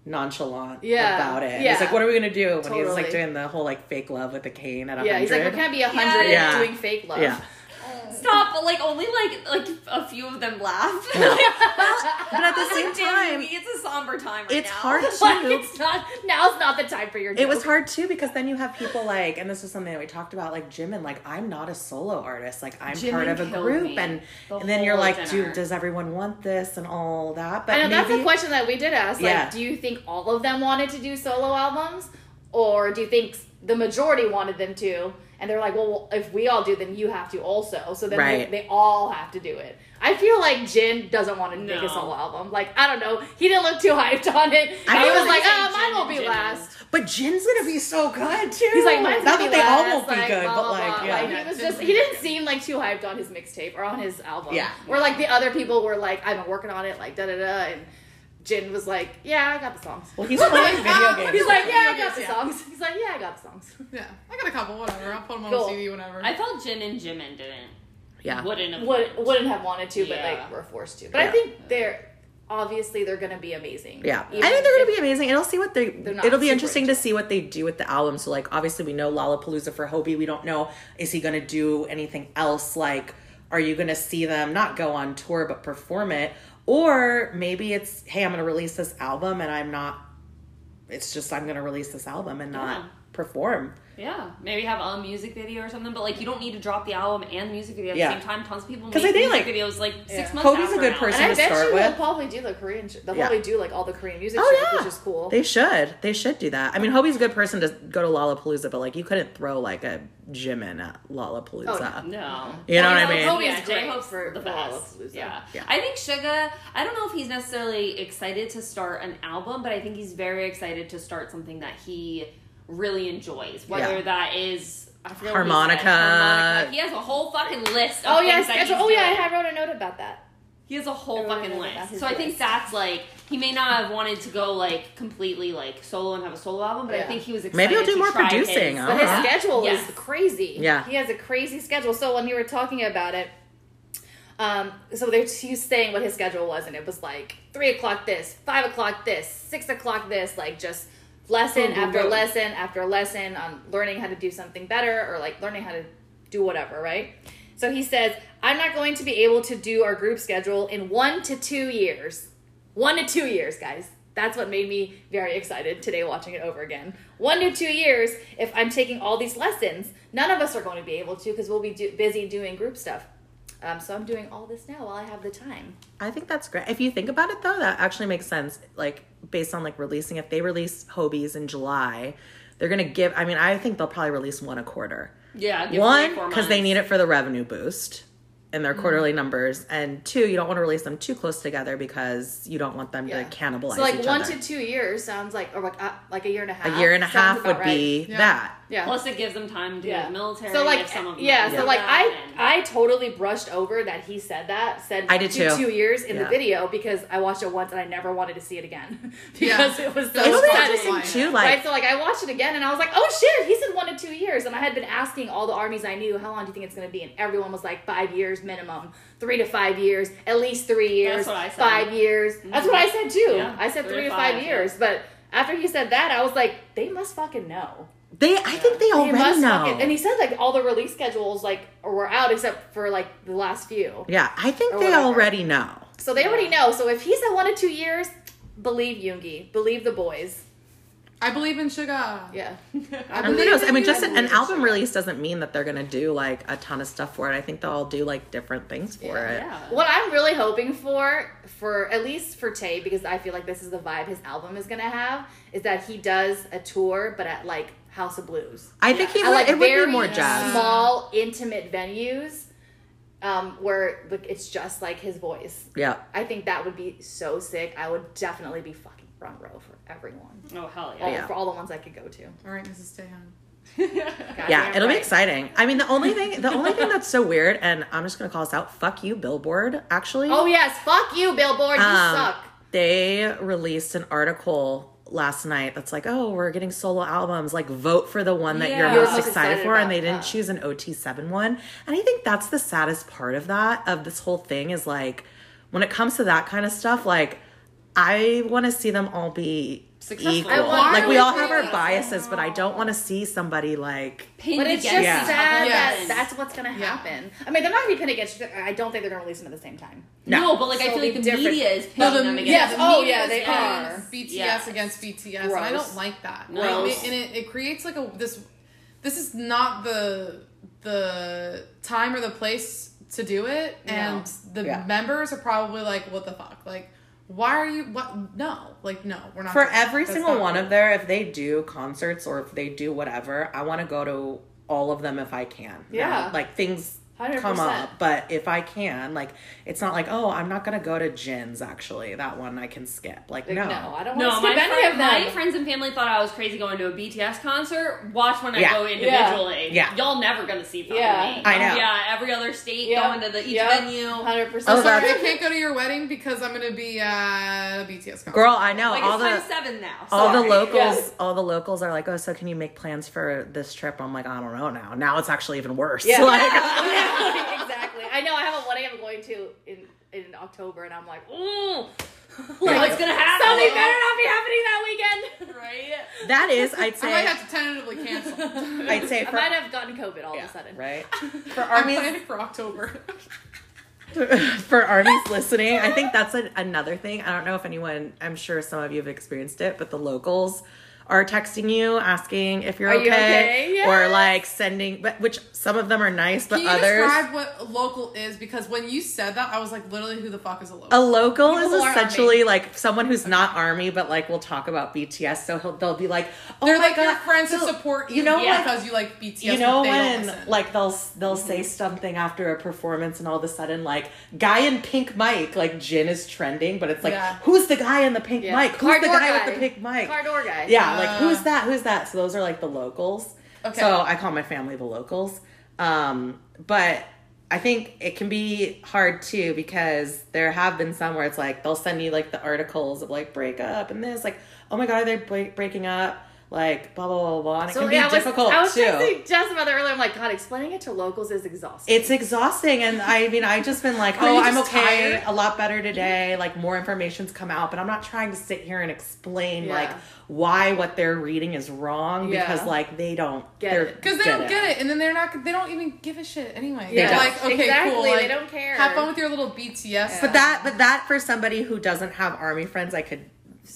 nonchalant Yeah, about it. yeah. He's like, what are we gonna do when he's like doing the whole like fake love with the cane at a hundred. Yeah, he's like, we can't be a hundred Yeah. doing fake love. Yeah, Stop, but like only like like a few of them laughed. but at the same time, it's a somber time right it's now. hard Like too. it's not now's not the time for your. It was hard too because then you have people like, and this was something that we talked about, like Jim and like I'm not a solo artist, like I'm Jimin part of a group, and the and then you're like, dinner. dude, does everyone want this and all that? But I know that's maybe- a question that we did ask. Like, Yeah. do you think all of them wanted to do solo albums, or do you think the majority wanted them to? And they're like, well, if we all do, then you have to also. So then Right. they, they all have to do it. I feel like Jin doesn't want to make a solo album. Like, I don't know. He didn't look too hyped on it. I he was like like, oh, saying mine will and be Jin. last. But Jin's gonna be so good too. He's like, mine's not gonna that be they all won't be like, good, blah, but blah, like, blah. yeah. Like, he was just he didn't seem like too hyped on his mixtape or on his album. Yeah. Where like the other people were like, I've been working on it, like da da da, and Jin was like, Yeah, I got the songs. well, he's playing video games. He's like, Yeah, I got the games, yeah. songs. He's like, Yeah, I got the songs. yeah. I got a couple. Whatever. I'll put them on Cool. a CD. Whatever. I thought Jin and Jimin didn't yeah. wouldn't have Would wouldn't have wanted to, but Yeah. like were forced to. But I Yeah. think they're obviously they're gonna be amazing. Yeah, Even I think they're gonna be amazing. It'll see what they. They're not It'll be super interesting to see what they do with the album. So, like, obviously, we know Lollapalooza for Hobi. We don't know is he gonna do anything else? Like, are you gonna see them not go on tour but perform it, or maybe it's hey, I'm gonna release this album and I'm not. It's just I'm gonna release this album and not Yeah. perform. Yeah, maybe have a music video or something, but like you don't need to drop the album and the music video at Yeah. the same time. Tons of people 'Cause make I think, music like, videos like Yeah. six months. Hobi's a after good now. person And I to bet start you with. they'll probably do the Korean. sh- They'll Yeah. probably do like all the Korean music Oh shows, yeah, which is cool. They should. They should do that. I mean, Hobi's a good person to go to Lollapalooza, but like, you couldn't throw like a Jimin at Lollapalooza. Oh, No, You know what I Kobe's- mean? Hobi's Yeah, great J-Hope's for- the for best. Lollapalooza. Yeah. Yeah. I think Suga. I don't know if he's necessarily excited to start an album, but I think he's very excited to start something that he really enjoys. Whether Yeah. that is I forget what he. Harmonica. Harmonica. He has a whole fucking list. Of Oh yeah, things that schedule. Oh yeah. I wrote a note about that. He has a whole fucking list. So I think list. that's like he may not have wanted to go like completely like solo and have a solo album, but I think he was excited. Maybe he'll do to more producing, His, I But his schedule Yes. is crazy. Yeah. he has a crazy schedule. So when you were talking about it, um, so there's he was saying what his schedule was, and it was like three o'clock this, five o'clock this, six o'clock this, like just lesson Boom, boom, after boom. lesson after lesson on learning how to do something better or like learning how to do whatever, right? So he says, I'm not going to be able to do our group schedule in one to two years. One to two years, guys. That's what made me very excited today watching it over again. One to two years, if I'm taking all these lessons, none of us are going to be able to because we'll be do- busy doing group stuff. Um, so I'm doing all this now while I have the time. I think that's great. If you think about it though, that actually makes sense. Like based on like releasing, if they release Hobies in July, they're gonna give. I mean, I think they'll probably release one a quarter. Yeah, One because they need it for the revenue boost in their quarterly numbers, and two, you don't want to release them too close together because you don't want them Yeah. to cannibalize So like each one other. to two years sounds like, or like uh, like a year and a half. a year and a half about would be Yeah. that. Yeah. Plus, it gives them time to go to the military. So like, if some of them yeah. don't So like, I I totally brushed over that he said that. Said I did two, too. Two years in the video because I watched it once and I never wanted to see it again because Yeah. it was so It'll It'll be Upsetting. interesting Like- right, so like I watched it again and I was like, oh shit, he said one to two years, and I had been asking all the armies I knew, how long do you think it's going to be, and everyone was like five years minimum, three to five years, at least three years, That's what I said. five years. That's what I said too. Yeah, I said three three, to to five, five, yeah. years, but after he said that, I was like, they must fucking know. they, I think they They already must know. fucking, and he said like all the release schedules like were out except for like the last few. yeah, I think they whatever. already know. So they already know. So if he said one to two years, believe Yoongi, believe the boys. I believe in Suga. Yeah. And who knows? I mean, just an, an album sugar. release doesn't mean that they're gonna do like a ton of stuff for it. I think they'll all do like different things for it. yeah. What I'm really hoping for, for at least for Tae, because I feel like this is the vibe his album is gonna have, is that he does a tour, but at like House of Blues. I think he would. like it would be more jazz. small, intimate venues, um, where like, it's just like his voice. Yeah. I think that would be so sick. I would definitely be fucking front row for everyone. Oh hell All, yeah! Yeah. For all the ones I could go to. All right, Mrs. Taehyung. Goddamn Yeah, it'll be exciting. I mean, the only thing, the only thing that's so weird, and I'm just gonna call this out. Fuck you, Billboard. Actually, Oh yes, fuck you, Billboard. You Um, suck. they released an article last night that's like, oh, we're getting solo albums. Like, vote for the one that Yeah. you're You're most most excited, excited for, and they didn't that. choose an OT7 one. And I think that's the saddest part of that, of this whole thing, is like, when it comes to that kind of stuff, like, I want to see them all be Successful. equal. Like, we all have our biases, but I don't want to see somebody like. Pinned But it's against just each sad other. Yes. that that's what's gonna Yeah. happen. I mean, they're not gonna be pinned against. each other. I don't think they're gonna release them at the same time. No, but like I So feel like the different. media is No, pinning the, them against. Yes. the Oh, media yeah, is they against are. BTS Yes. against BTS, and I Gross. don't like that. No. Like, it- and it, it creates like a this. This is not the the time or the place to do it, and the Yeah. members are probably like, "What the fuck? Like, why are you? What? No, like, no, we're not." For doing every single one cool. of their, if they do concerts or if they do whatever, I want to go to all of them if I can. Yeah. Now, like things come 100%. up, but if I can, like it's not like oh, I'm not gonna go to Jin's. Actually, that one I can skip. Like, Like, no, no, I don't want No, to my, skip any friend, of them. my friends and family thought I was crazy going to a BTS concert. Watch when I Yeah. go individually. Yeah. Y'all never gonna see fucking Yeah. me. I know. Yeah, every other state Yeah. going to the each Yeah. venue. Hundred percent. Oh, I'm Sorry, I can't go to your wedding because I'm gonna be at a BTS concert. girl, I know Like all it's the. times seven now. All the locals, Yes. all the locals are like, oh, so can you make plans for this trip? I'm like, I don't know now. Now it's actually even worse. Yeah, Like, Yeah, exactly. I know. I have a wedding I'm going to in in October, and I'm like, ooh, What's gonna happen? Something better not be happening that weekend. Right? that is, I'd say. I might have to tentatively cancel. I'd say I might have gotten COVID all yeah, of a sudden. right for I'm armies. planning for October. for armies listening, I think that's a, another thing. I don't know if anyone, I'm sure some of you have experienced it, but the locals are texting you asking if you're Are you okay, okay? or like sending, but which some of them are nice, but Can you others. describe what local is? Because when you said that, I was like, literally, who the fuck is a local? a local People is who essentially like someone who's not army, but like we'll talk about BTS. So he'll, they'll be like, "Oh They're my like god, your friends who so- support you, you know what? because you like BTS. you know when like they'll they'll say mm-hmm. something after a performance and all of a sudden like guy in pink mic like Jin is trending but it's like Yeah. who's the guy in the pink Yeah. mic who's Car the guy, guy. with the pink mic Car door guy. yeah like who's that? Who's that? So those are like the locals. Okay. so I call my family the locals. Um but I think it can be hard too because there have been some where it's like they'll send you like the articles of like breakup and this like oh my god are they break- breaking up like blah blah blah blah and it So can be yeah, I was, difficult I was too texting Jess about that earlier. I'm like, God, explaining it to locals is exhausting. it's exhausting and i mean i just been like Are oh you i'm just okay tired? a lot better today like more information's come out but i'm not trying to sit here and explain Yeah. like why what they're reading is wrong Yeah. because like they don't Get they're- it. Because they don't get it, and then they're not. They don't even give a shit anyway. They They're don't. like, okay, Exactly, cool. they Like, don't care. Have fun with your little BTS. but that but that for somebody who doesn't have army friends i could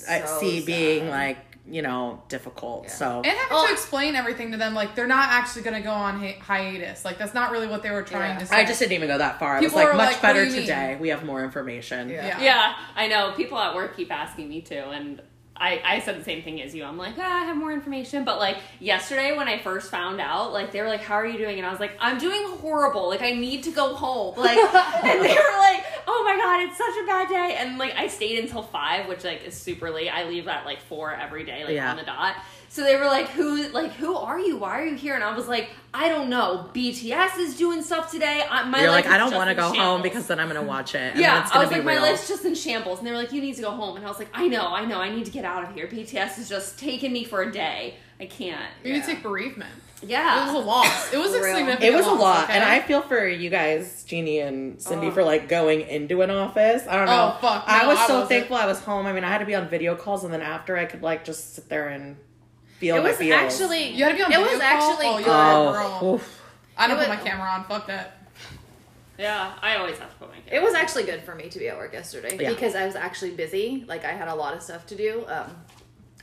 uh, So see being like you know difficult so and having Oh. to explain everything to them, like they're not actually going to go on hi- hiatus. Like that's not really what they were trying Yeah. to say. I just didn't even go that far. I People was like, much like, better do you mean? today. We have more information. Yeah. yeah. Yeah, I know. People at work keep asking me too, and I, I said the same thing as you. I'm like, ah, I have more information. But like yesterday when I first found out, like they were like, How are you doing? And I was like, I'm doing horrible. Like I need to go home. Like and they were like, Oh my god, it's such a bad day. And like I stayed until five, which like is super late. I leave at like four every day, like Yeah. on the dot. So they were like, "Who? Like, who are you? Why are you here?" And I was like, "I don't know. BTS is doing stuff today. I, my You're like, I don't want to in go home because then I'm gonna watch it. And then yeah, it's I gonna was be like, my life's just in shambles, and they were like, "You need to go home," and I was like, "I know, I know, I need to get out of here. BTS is just taking me for a day. I can't." You need to take bereavement. Yeah, it was a Yeah, loss. It was a For real. significant It was a loss, lot, okay? and I feel for you guys, Jeannie and Cindy, Oh. for like going into an office. I don't oh, know. Oh, fuck, I was I so wasn't. thankful I was home. I mean, I had to be on video calls, and then after I could like just sit there and feel It was feels. actually. You had to be on It was call? actually. Oh, good. Oh. I don't It put was- my camera on. Fuck that. yeah. I always have to put my. It was actually good for me to be at work yesterday Yeah. because I was actually busy. Like I had a lot of stuff to do. Um,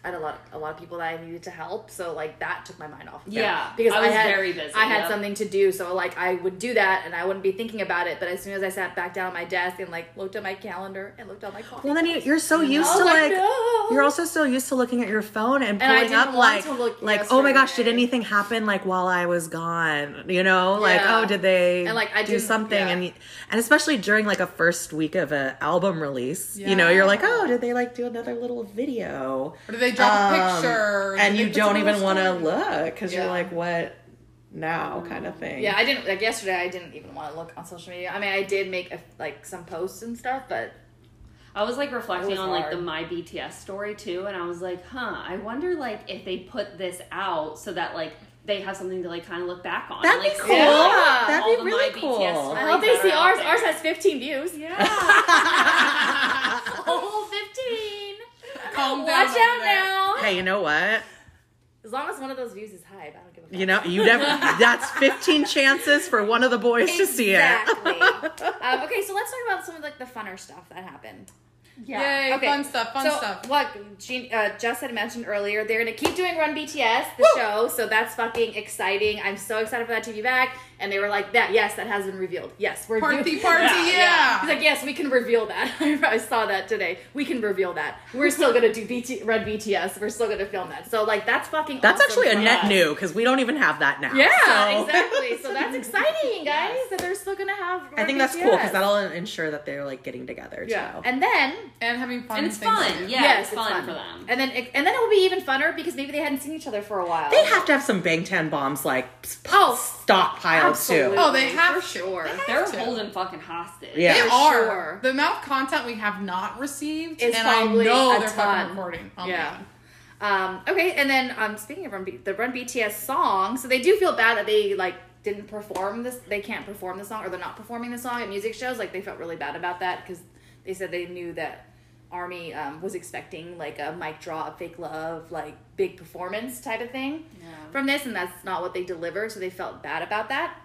I had a lot, a lot of people that I needed to help. So like that took my mind off. of. Yeah, because I was had, very busy, I had yep. something to do, so like I would do that, and I wouldn't be thinking about it. But as soon as I sat back down at my desk and like looked at my calendar and looked at my coffee, Well, then you, you're so used to was like, no. you're also so used to looking at your phone and And I pulling didn't up want like, to look like, oh my gosh, did anything happen like while I was gone? You know, like, oh, did they And, like, I do something? yeah. And and especially during like a first week of an album release, you know, you're like, oh, did they like do another little video? Or did they drop a Um, picture? and Did you don't even want to look because you're like, what now, kind of thing. Yeah, I didn't like yesterday. I didn't even want to look on social media. I mean, I did make a, like some posts and stuff, but I was like reflecting was on like the my BTS story too, and I was like, huh, I wonder like if they put this out so that like they have something to like kind of look back on. That'd and, be like, cool. see, like, That'd be really cool. BTS I I hope they see ours. Ours has 15 views. Yeah. 15. Calm down Watch out there. now. Hey, you know what? As long as one of those views is high, I don't give a fuck. You know, you never. that's 15 chances for one of the boys to see it. Exactly. um, okay, so let's talk about some of like the funner stuff that happened. Yay, Okay, fun stuff, fun so, stuff. What Jean, uh, Jess had mentioned earlier, they're gonna keep doing Run BTS, the show, so that's fucking exciting. I'm so excited for that to be back. And they were like, "That yes, that has been revealed. Yes, we're Party, doing- party, yeah. He's like, yes, we can reveal that. I saw that today. We can reveal that. We're still gonna do BT, Run BTS. We're still gonna film that. So like, that's fucking. That's awesome actually a net us. new because we don't even have that now. Yeah, So- exactly. So that's exciting, guys. That they're still gonna have. I Run think that's cool because that'll ensure that they're like getting together Yeah, too. and then and having fun. and it's fun. Yeah, yes, it's fun, for them. And then it, and then it will be even funner because maybe they hadn't seen each other for a while. they have to have some Bangtan bombs like Oh, stockpiled too. Oh, they have for sure. They're to. holding fucking hostage. Yeah. They For are. sure. The amount of content we have not received, Is and I probably know a they're ton. fucking recording. Oh, yeah. man. Um, okay, and then um, speaking of Run B- the Run BTS song, so they do feel bad that they like didn't perform this. They can't perform the song, or they're not performing the song at music shows. Like they felt really bad about that because they said they knew that Army um, was expecting like a mic drop, fake love, like big performance type of thing from this, and that's not what they delivered. So they felt bad about that.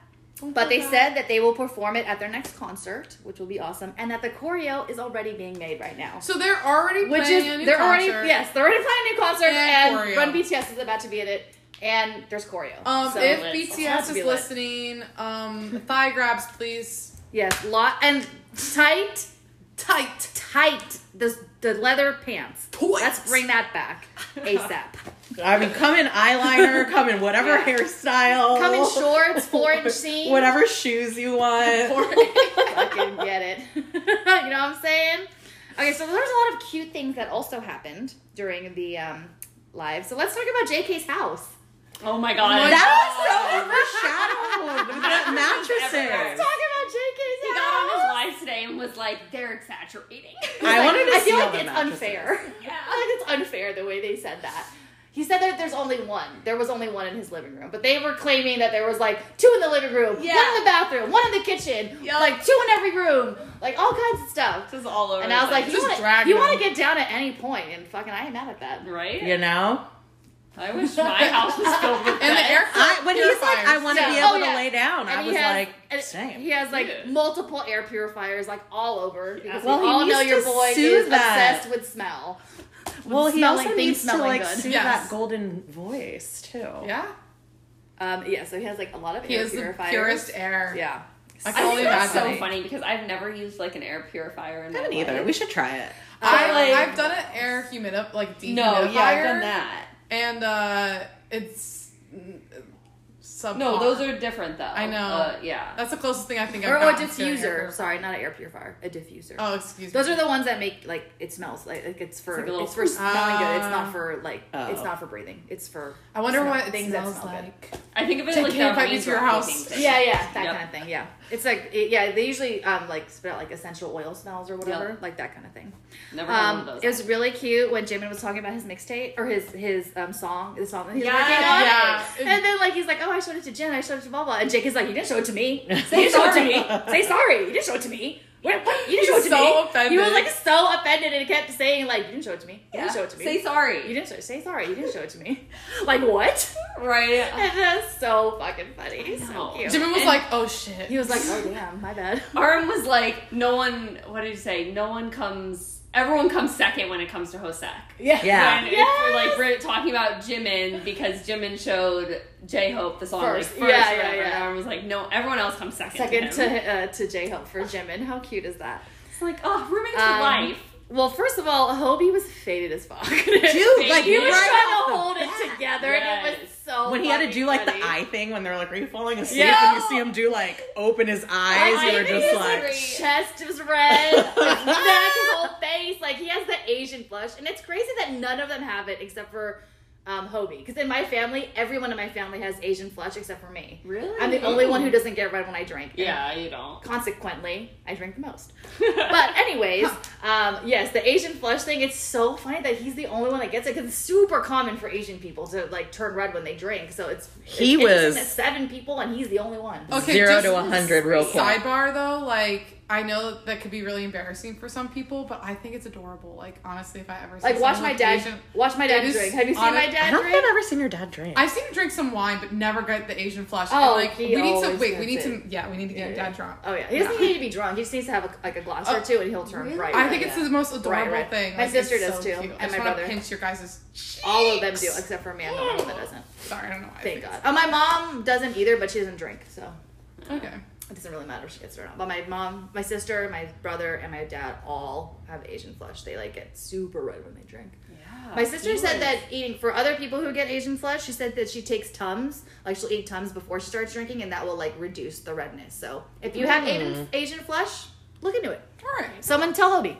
But they said that they will perform it at their next concert, which will be awesome, and that the choreo is already being made right now. So they're already Which playing is a new they're already yes they're already playing a new concert And and. Run BTS is about to be in it and there's choreo. Um, so, if lit. BTS is listening, um, thigh grabs, please. yes, lot and tight, Tight. tight the the leather pants. Tight. Let's bring that back asap. I mean, come in eyeliner, come in whatever hairstyle, Come in shorts, four inch seam. whatever shoes you want. Fucking get it. you know what I'm saying? Okay, so there's a lot of cute things that also happened during the um, live. So let's talk about JK's house. Oh my god. That was so overshadowed. with the mattresses. Talk about JK's He house. got on his live today and was like, they're exaggerating. I wanted to say, I feel like it's mattresses. unfair. Yeah. I feel like it's unfair the way they said that. He said that there's only one. There was only one in his living room, but they were claiming that there was like two in the living room, Yeah. one in the bathroom, one in the kitchen, Yup. like two in every room, like all kinds of stuff. Just all over. And I was the like, you want drag you them. want to get down at any point, and fucking I ain't mad at that. right? You know? I wish my house was filled with And the air I, when he's like, I want to Yeah. be able Oh, to lay down, I was has, like, same. he has like Yeah. multiple air purifiers like all over because Well, we he all know needs your to boy soothe is that. obsessed with smell. well, he also needs to like good. soothe Yes. that golden voice too. Yeah. Um, yeah, so he has like a lot of He air is the purifiers. purest air. Yeah. I I can think only that's so funny because I've never used like an air purifier in I haven't either. We should try it. I, like- I've done an air humidif like dehumidifier. No, yeah, I've done that. And uh, it's sub. No, those are different though. I know. Uh, yeah. That's the closest thing I think I've or, or a gotten to an air diffuser. purifier. Sorry, not an air purifier. A diffuser. Oh, excuse me. Those are the ones that make like it smells like, like it's for like a little- it's for smelling good. It's Ah. not for like it's Oh. not for breathing. It's for I wonder smell- what it things that smells smell good. like. I think of it Take like care the if I to your raindrop house. making thing. Yeah, yeah, that Yep. kind of thing. Yeah, it's like it, yeah. They usually um like spit out like essential oil smells or whatever, Yep. like that kind of thing. Never had one Um, of those. it was really cute when Jimin was talking about his mixtape or his his um song, the song that he's Yes. working on. Yeah. And then like he's like, oh, I showed it to Jen, I showed it to blah blah, and Jake is like, you didn't show it to me. Say sorry to me. Say sorry. You didn't show it to me. What? what? You didn't show it He's to so me. offended. He was like so offended and kept saying like, you didn't show it to me. You didn't show it to me. Say sorry. You didn't show, say sorry. You didn't show it to me. Like what? right. And that's so fucking funny. So know. cute. Jimin was And- like, "Oh shit." He was like, oh damn, my bad. RM was like, no one. What did you say? No one comes. Everyone comes second when it comes to Hoseok. Yeah. Yeah. And it's like we're talking about Jimin because Jimin showed J Hope the song First. like first. Yeah, yeah, yeah. And RM was like, no, everyone else comes second. Second to, to uh, to J Hope for Jimin. How cute is that? It's like, oh, roommates for Um, life. Well, first of all, Hobi was faded as fuck. Dude, like, he was right trying to hold bat. it together, and it was so. when he had to do like funny. the eye thing when they're like, "Are you falling asleep?" Yeah. and you see him do like open his eyes, I you were just his like, great. chest is red, his neck, his whole face. Like he has the Asian flush, and it's crazy that none of them have it except for um, Hobi. Because in my family, everyone in my family has Asian flush except for me. Really? I'm the only one who doesn't get red when I drink. And Yeah, you don't. Consequently, I drink the most. But anyways, um, yes, the Asian flush thing. It's so funny that he's the only one that gets it because it's super common for Asian people to like turn red when they drink. So it's He it's was- interesting seven people and he's the only one. Okay, zero just to a hundred real quick. Sidebar though, like I know that could be really embarrassing for some people, but I think it's adorable. Like honestly, if I ever see Like watch my dad, Asian- watch my dad drink. Have you seen hon- my I don't think drink? I've ever seen your dad drink. I've seen him drink some wine, but never get the Asian flush. Oh, and, like he we need to wait. We need it. to yeah. We need to get your dad drunk. Oh yeah, he doesn't need to be drunk. He just needs to have a, like a glass or Oh, two, and he'll turn really? bright. I red. think it's Yeah. the most adorable right. thing. My Like, sister does so too, cute. and I just my brother. pinch your guys' All of them do, except for me. I'm the only one that doesn't. Sorry, I don't know why. Thank God. Oh, my mom doesn't either, but she doesn't drink, so Okay. It doesn't really matter if she gets it or not. But my mom, my sister, my brother, and my dad all have Asian flush. They like get super red when they drink. Yeah. My sister said was- that eating for other people who get Asian flush, she said that she takes Tums, like she'll eat Tums before she starts drinking, and that will like reduce the redness. So if you have Asian, hmm. Asian flush, look into it. All right. Someone tell Hobi.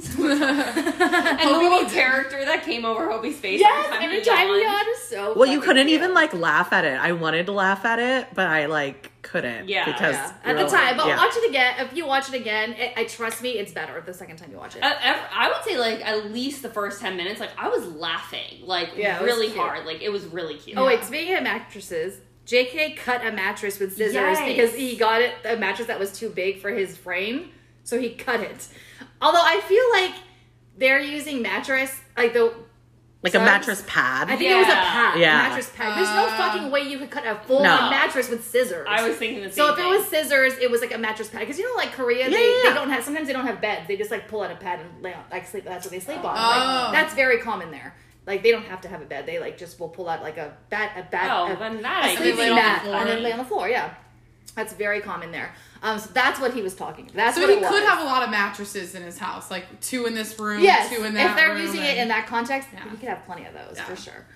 And the little character that came over Hobi's face Yes, every time every he time you yawned. yawn is so. well, you couldn't cute. even like laugh at it. I wanted to laugh at it, but I like couldn't. Yeah, because Yeah, at you're the time, like- but yeah. watch it again. If you watch it again, it, I trust me, it's better the second time you watch it. Uh, I, I- I would say like at least the first 10 minutes like i was laughing like Yeah, really hard like it was really cute Oh wait, speaking of mattresses, JK cut a mattress with scissors Yes. because he got it a mattress that was too big for his frame, so he cut it. Although I feel like they're using mattress like the like a mattress pad. I think it was a pad, Yeah. a mattress pad. There's no fucking way you could cut a full No. mattress with scissors. i was thinking the same so if thing. it was scissors, it was like a mattress pad. Because you know, like Korea, Yeah, they, yeah. they don't have. Sometimes they don't have beds. They just like pull out a pad and lay on, like sleep. That's what they sleep on. Oh. Like, that's very common there. Like they don't have to have a bed. They like just will pull out like a bat, a bat, Oh, a, then that I a sleeping on the mat, and then lay on the floor. Yeah, that's very common there. Um, so that's what he was talking. About. That's So what he it could was. have a lot of mattresses in his house, like two in this room, Yes, two in that room. if they're room, using it in that context, Yeah. he could have plenty of those Yeah. for sure.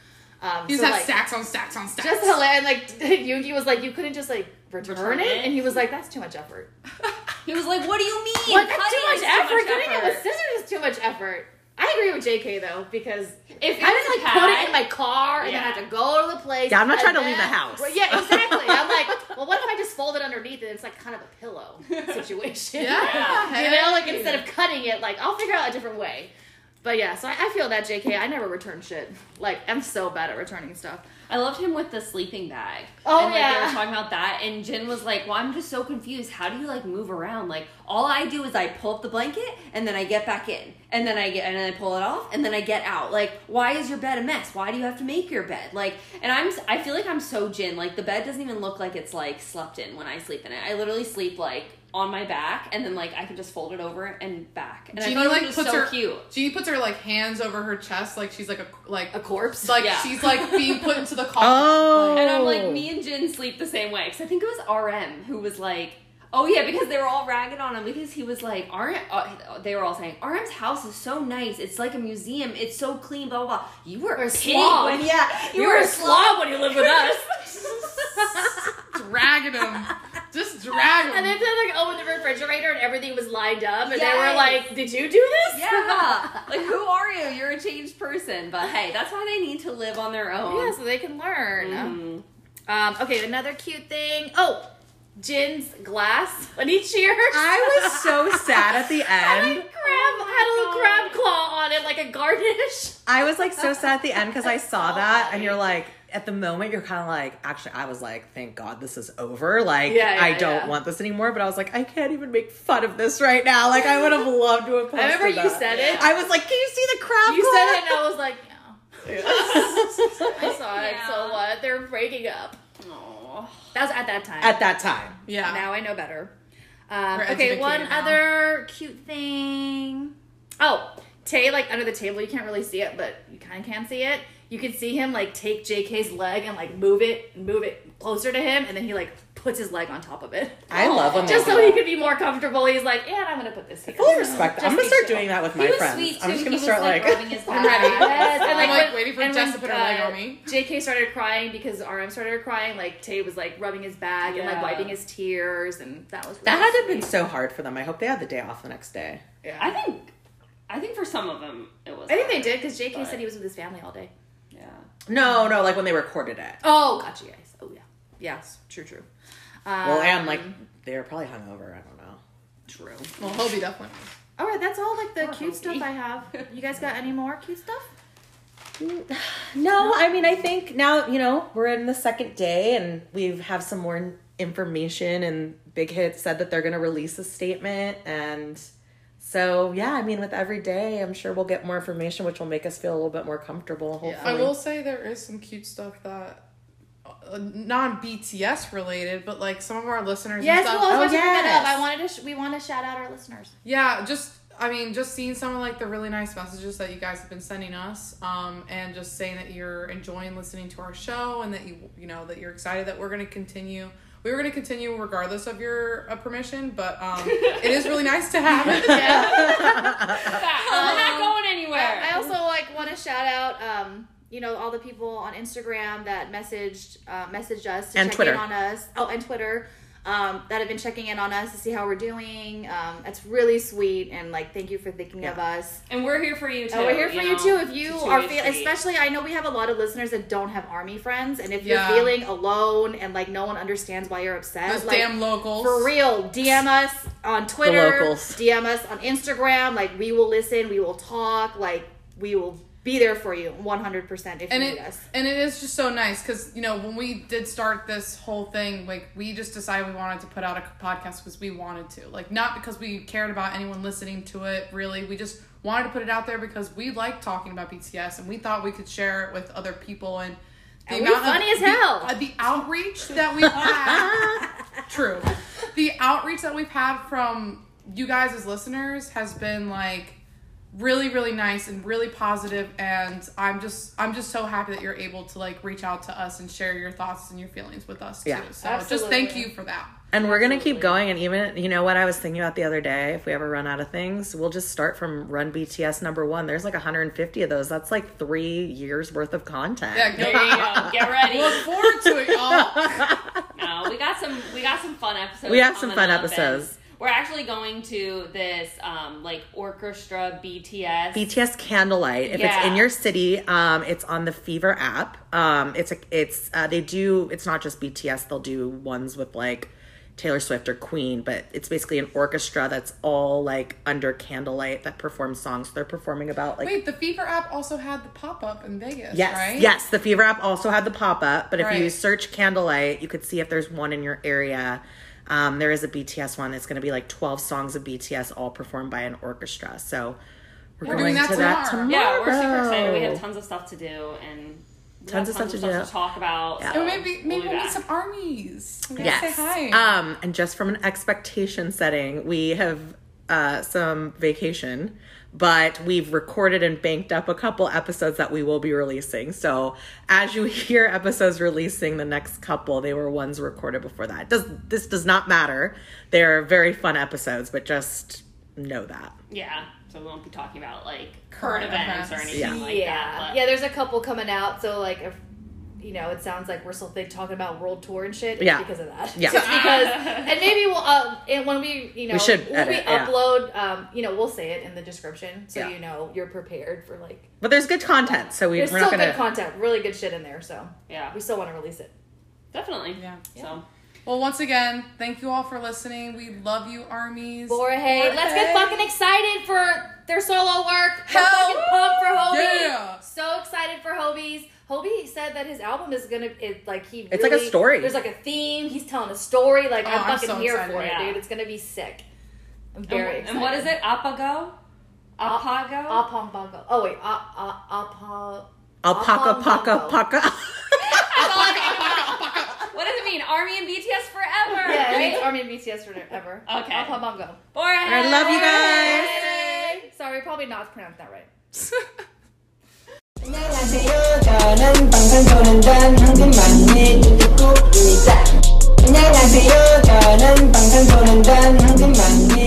Um, He just so, has like, stacks on stacks on stacks. just hilarious. Like Yuki was like, you couldn't just like return, Return it? it? and he was like, that's too much effort. he was like what do you mean What? That's Cutting too much is effort. Cutting it with scissors is too much effort. I agree with JK though because if I it's would like put it in my car and Yeah. then I have to go to the place. Yeah, I'm not and trying to leave the house. Well, yeah, exactly. I'm like, well, what if I just fold it underneath and it's like kind of a pillow situation? Yeah, you know, like instead of cutting it, like I'll figure out a different way. But yeah, so I, I feel that JK. I never return shit. Like I'm so bad at returning stuff. I loved him with the sleeping bag. Oh, and, like, They were talking about that, and Jin was like, "Well, I'm just so confused. How do you like move around? Like, all I do is I pull up the blanket, and then I get back in, and then I get, and then I pull it off, and then I get out. Like, why is your bed a mess? Why do you have to make your bed? Like, and I'm, I feel like I'm so Jin. Like, the bed doesn't even look like it's like slept in when I sleep in it. I literally sleep like on my back, and then like I can just fold it over and back. And I Jeannie thought it like was puts so her cute. Jeannie puts her like hands over her chest, like she's like a like A corpse. like Yeah. she's like being put into the coffin. Oh. And I'm like, me and Jin sleep the same way. Because I think it was RM who was like, oh yeah, because they were all ragging on him because he was like, RM, uh, they were all saying, RM's house is so nice. It's like a museum. It's so clean, blah, blah, blah. You were a slob. when, yeah, you, You were were a a slob when you lived with us. dragging them, just dragging. them. And then they like opened the refrigerator and everything was lined up, and they were like, "Did you do this?" Yeah. like, who are you? You're a changed person. But hey, that's why they need to live on their own. Yeah, so they can learn. Mhm. Um, okay, another cute thing. Oh, Jin's glass when he cheers. I was so sad at the had a end. crab oh had a little crab claw on it like a garnish. I was like so sad at the end because I saw that, and you're like, at the moment, you're kind of like, actually, I was like, thank God this is over. Like, Yeah, yeah, I don't yeah. want this anymore. But I was like, I can't even make fun of this right now. Like, I would have loved to have. Posted I remember you that. said it. I was like, can you see the crowd? You claw?" said it, and I was like, yeah. I saw it. Yeah. So what? They're breaking up. Aw. That was at that time. at that time. yeah. Now I know better. Um, okay, one now. other cute thing. Oh, Tae, like under the table, you can't really see it, but you kind of can see it. You can see him like take JK's leg and like move it, move it closer to him, and then he like puts his leg on top of it. I oh, love when Just so he that. could be more comfortable. He's like, and I'm gonna put this here. Fully respect that. I'm gonna start doing that with my friends. I'm just gonna start like, like. rubbing his I'm ready. Yes, and like, I'm, like, when- waiting for and Jess when, to put her leg on me. JK started crying because RM started crying. Like Tae was like rubbing his back and like wiping his tears, and that was really that had to have been so hard for them. I hope they had the day off the next day. Yeah. I think, I think for some of them it was. I think they did because JK but- said he was with his family all day. Yeah. No, no, like when they recorded it. Oh, gotcha, guys. Oh yeah, yes, true, true. Um, Well, and like they were probably hungover. I don't know. true. Well, Hobi definitely. All right, that's all like the Poor cute Hobi. stuff I have. You guys got any more cute stuff? No, I mean, I think now, you know, we're in the second day and we have some more information and Big Hit said that they're going to release a statement. And so, yeah, I mean, with every day, I'm sure we'll get more information, which will make us feel a little bit more comfortable, hopefully. I will say there is some cute stuff that. Uh, non BTS related, but like some of our listeners. and Yes, stuff, well, I was Oh, about to bring that up. I wanted to. Sh- we want to shout out our listeners. Yeah, just I mean, just seeing some of like the really nice messages that you guys have been sending us, um, and just saying that you're enjoying listening to our show and that you you know that you're excited that we're going to continue. We were going to continue regardless of your uh, permission, but um, it is really nice to have it. We're not going anywhere. I also like want to shout out, um, you know, all the people on Instagram that messaged uh, messaged us to And check Twitter. in on us. Oh, and Twitter. Um, that have been checking in on us to see how we're doing. Um, that's really sweet, and like, thank you for thinking of us. and we're here for you too. And we're here for you, know? too. If you are feeling, especially, I know we have a lot of listeners that don't have army friends, and if Yeah. you're feeling alone and like no one understands why you're upset, Those like, damn locals. for real, DM us on Twitter, locals. DM us on Instagram. Like we will listen, we will talk, like we will be there for you 100% if and you it need us. and it is just so nice because you know when we did start this whole thing like we just decided we wanted to put out a podcast because we wanted to like not because we cared about anyone listening to it really we just wanted to put it out there because we like talking about bts and we thought we could share it with other people and the And we're funny as the- hell. uh, the outreach that we've had true the outreach that we've had from you guys as listeners has been like really really nice and really positive and i'm just i'm just so happy that you're able to like reach out to us and share your thoughts and your feelings with us too Yeah. so just thank you for that And we're gonna keep going, and even you know what I was thinking about the other day. If we ever run out of things, we'll just start from Run BTS number one. There's like 150 of those. That's like three years worth of content. yeah There go, you go. Get ready. look forward to it y'all No, we got some. We got some fun episodes. We have some fun up, and episodes. We're actually going to this um like orchestra BTS. BTS Candlelight. If it's in your city, um, it's on the Fever app. Um, it's a, it's uh, they do. It's not just BTS. They'll do ones with like Taylor Swift or Queen, but it's basically an orchestra that's all like under candlelight that performs songs. They're performing about like wait the fever app also had the pop-up in vegas Yes, right yes. The Fever app also had the pop up, but if you search Candlelight, you could see if there's one in your area. Um, there is a BTS one. It's going to be like 12 songs of BTS, all performed by an orchestra. So we're, We're going doing that to that tomorrow. Yeah, we're super excited. We have tons of stuff to do and we Tons of stuff to do. to talk about. Yeah. so and maybe maybe we'll we'll, meet some armies we Yes. say hi Um, and just from an expectation setting, we have uh, some vacation, but we've recorded and banked up a couple episodes that we will be releasing. So as you hear episodes releasing, the next couple they were ones recorded before that. Does this does not matter? They're very fun episodes, but just know that. Yeah, so we won't be talking about like current Current events or anything Yeah. like yeah. that. But yeah, there's a couple coming out, so like if you know, it sounds like we're still they talking about world tour and shit. It's Yeah. because of that. Yeah. It's because, and maybe we'll, uh, and when we, you know, We should when edit, we yeah. upload, um, you know, we'll say it in the description so Yeah. you know you're prepared for like. But there's good content, so we, There's we're still not gonna. good content, really good shit in there. So Yeah, we still want to release it. definitely. Yeah. So Well, once again, thank you all for listening. We love you, armies. Jorge, let's get fucking excited for their solo work. We're fucking pumped for Hobi. yeah. So excited for Hobi's. Hobi said that his album is gonna it like he It's like a story. There's like a theme. He's telling a story. Like Oh, I'm I'm fucking so here excited. for it, Yeah. dude. It's gonna be sick. I'm and, very excited. and what is it? Apago, Apago. Apombago. Oh wait, uh, uh, apa. Alpaca, paca, Apombago. paca. That's all I can- what does it mean? Army and BTS forever. Yeah, it means Army and BTS forever. Okay. Apombago. Jorge. I love you guys. Sorry, probably not pronounced that right. 안녕하세요. 저는 방탄소년단 황금만니입니다. 안녕하세요. 저는 방탄소년단 황금만리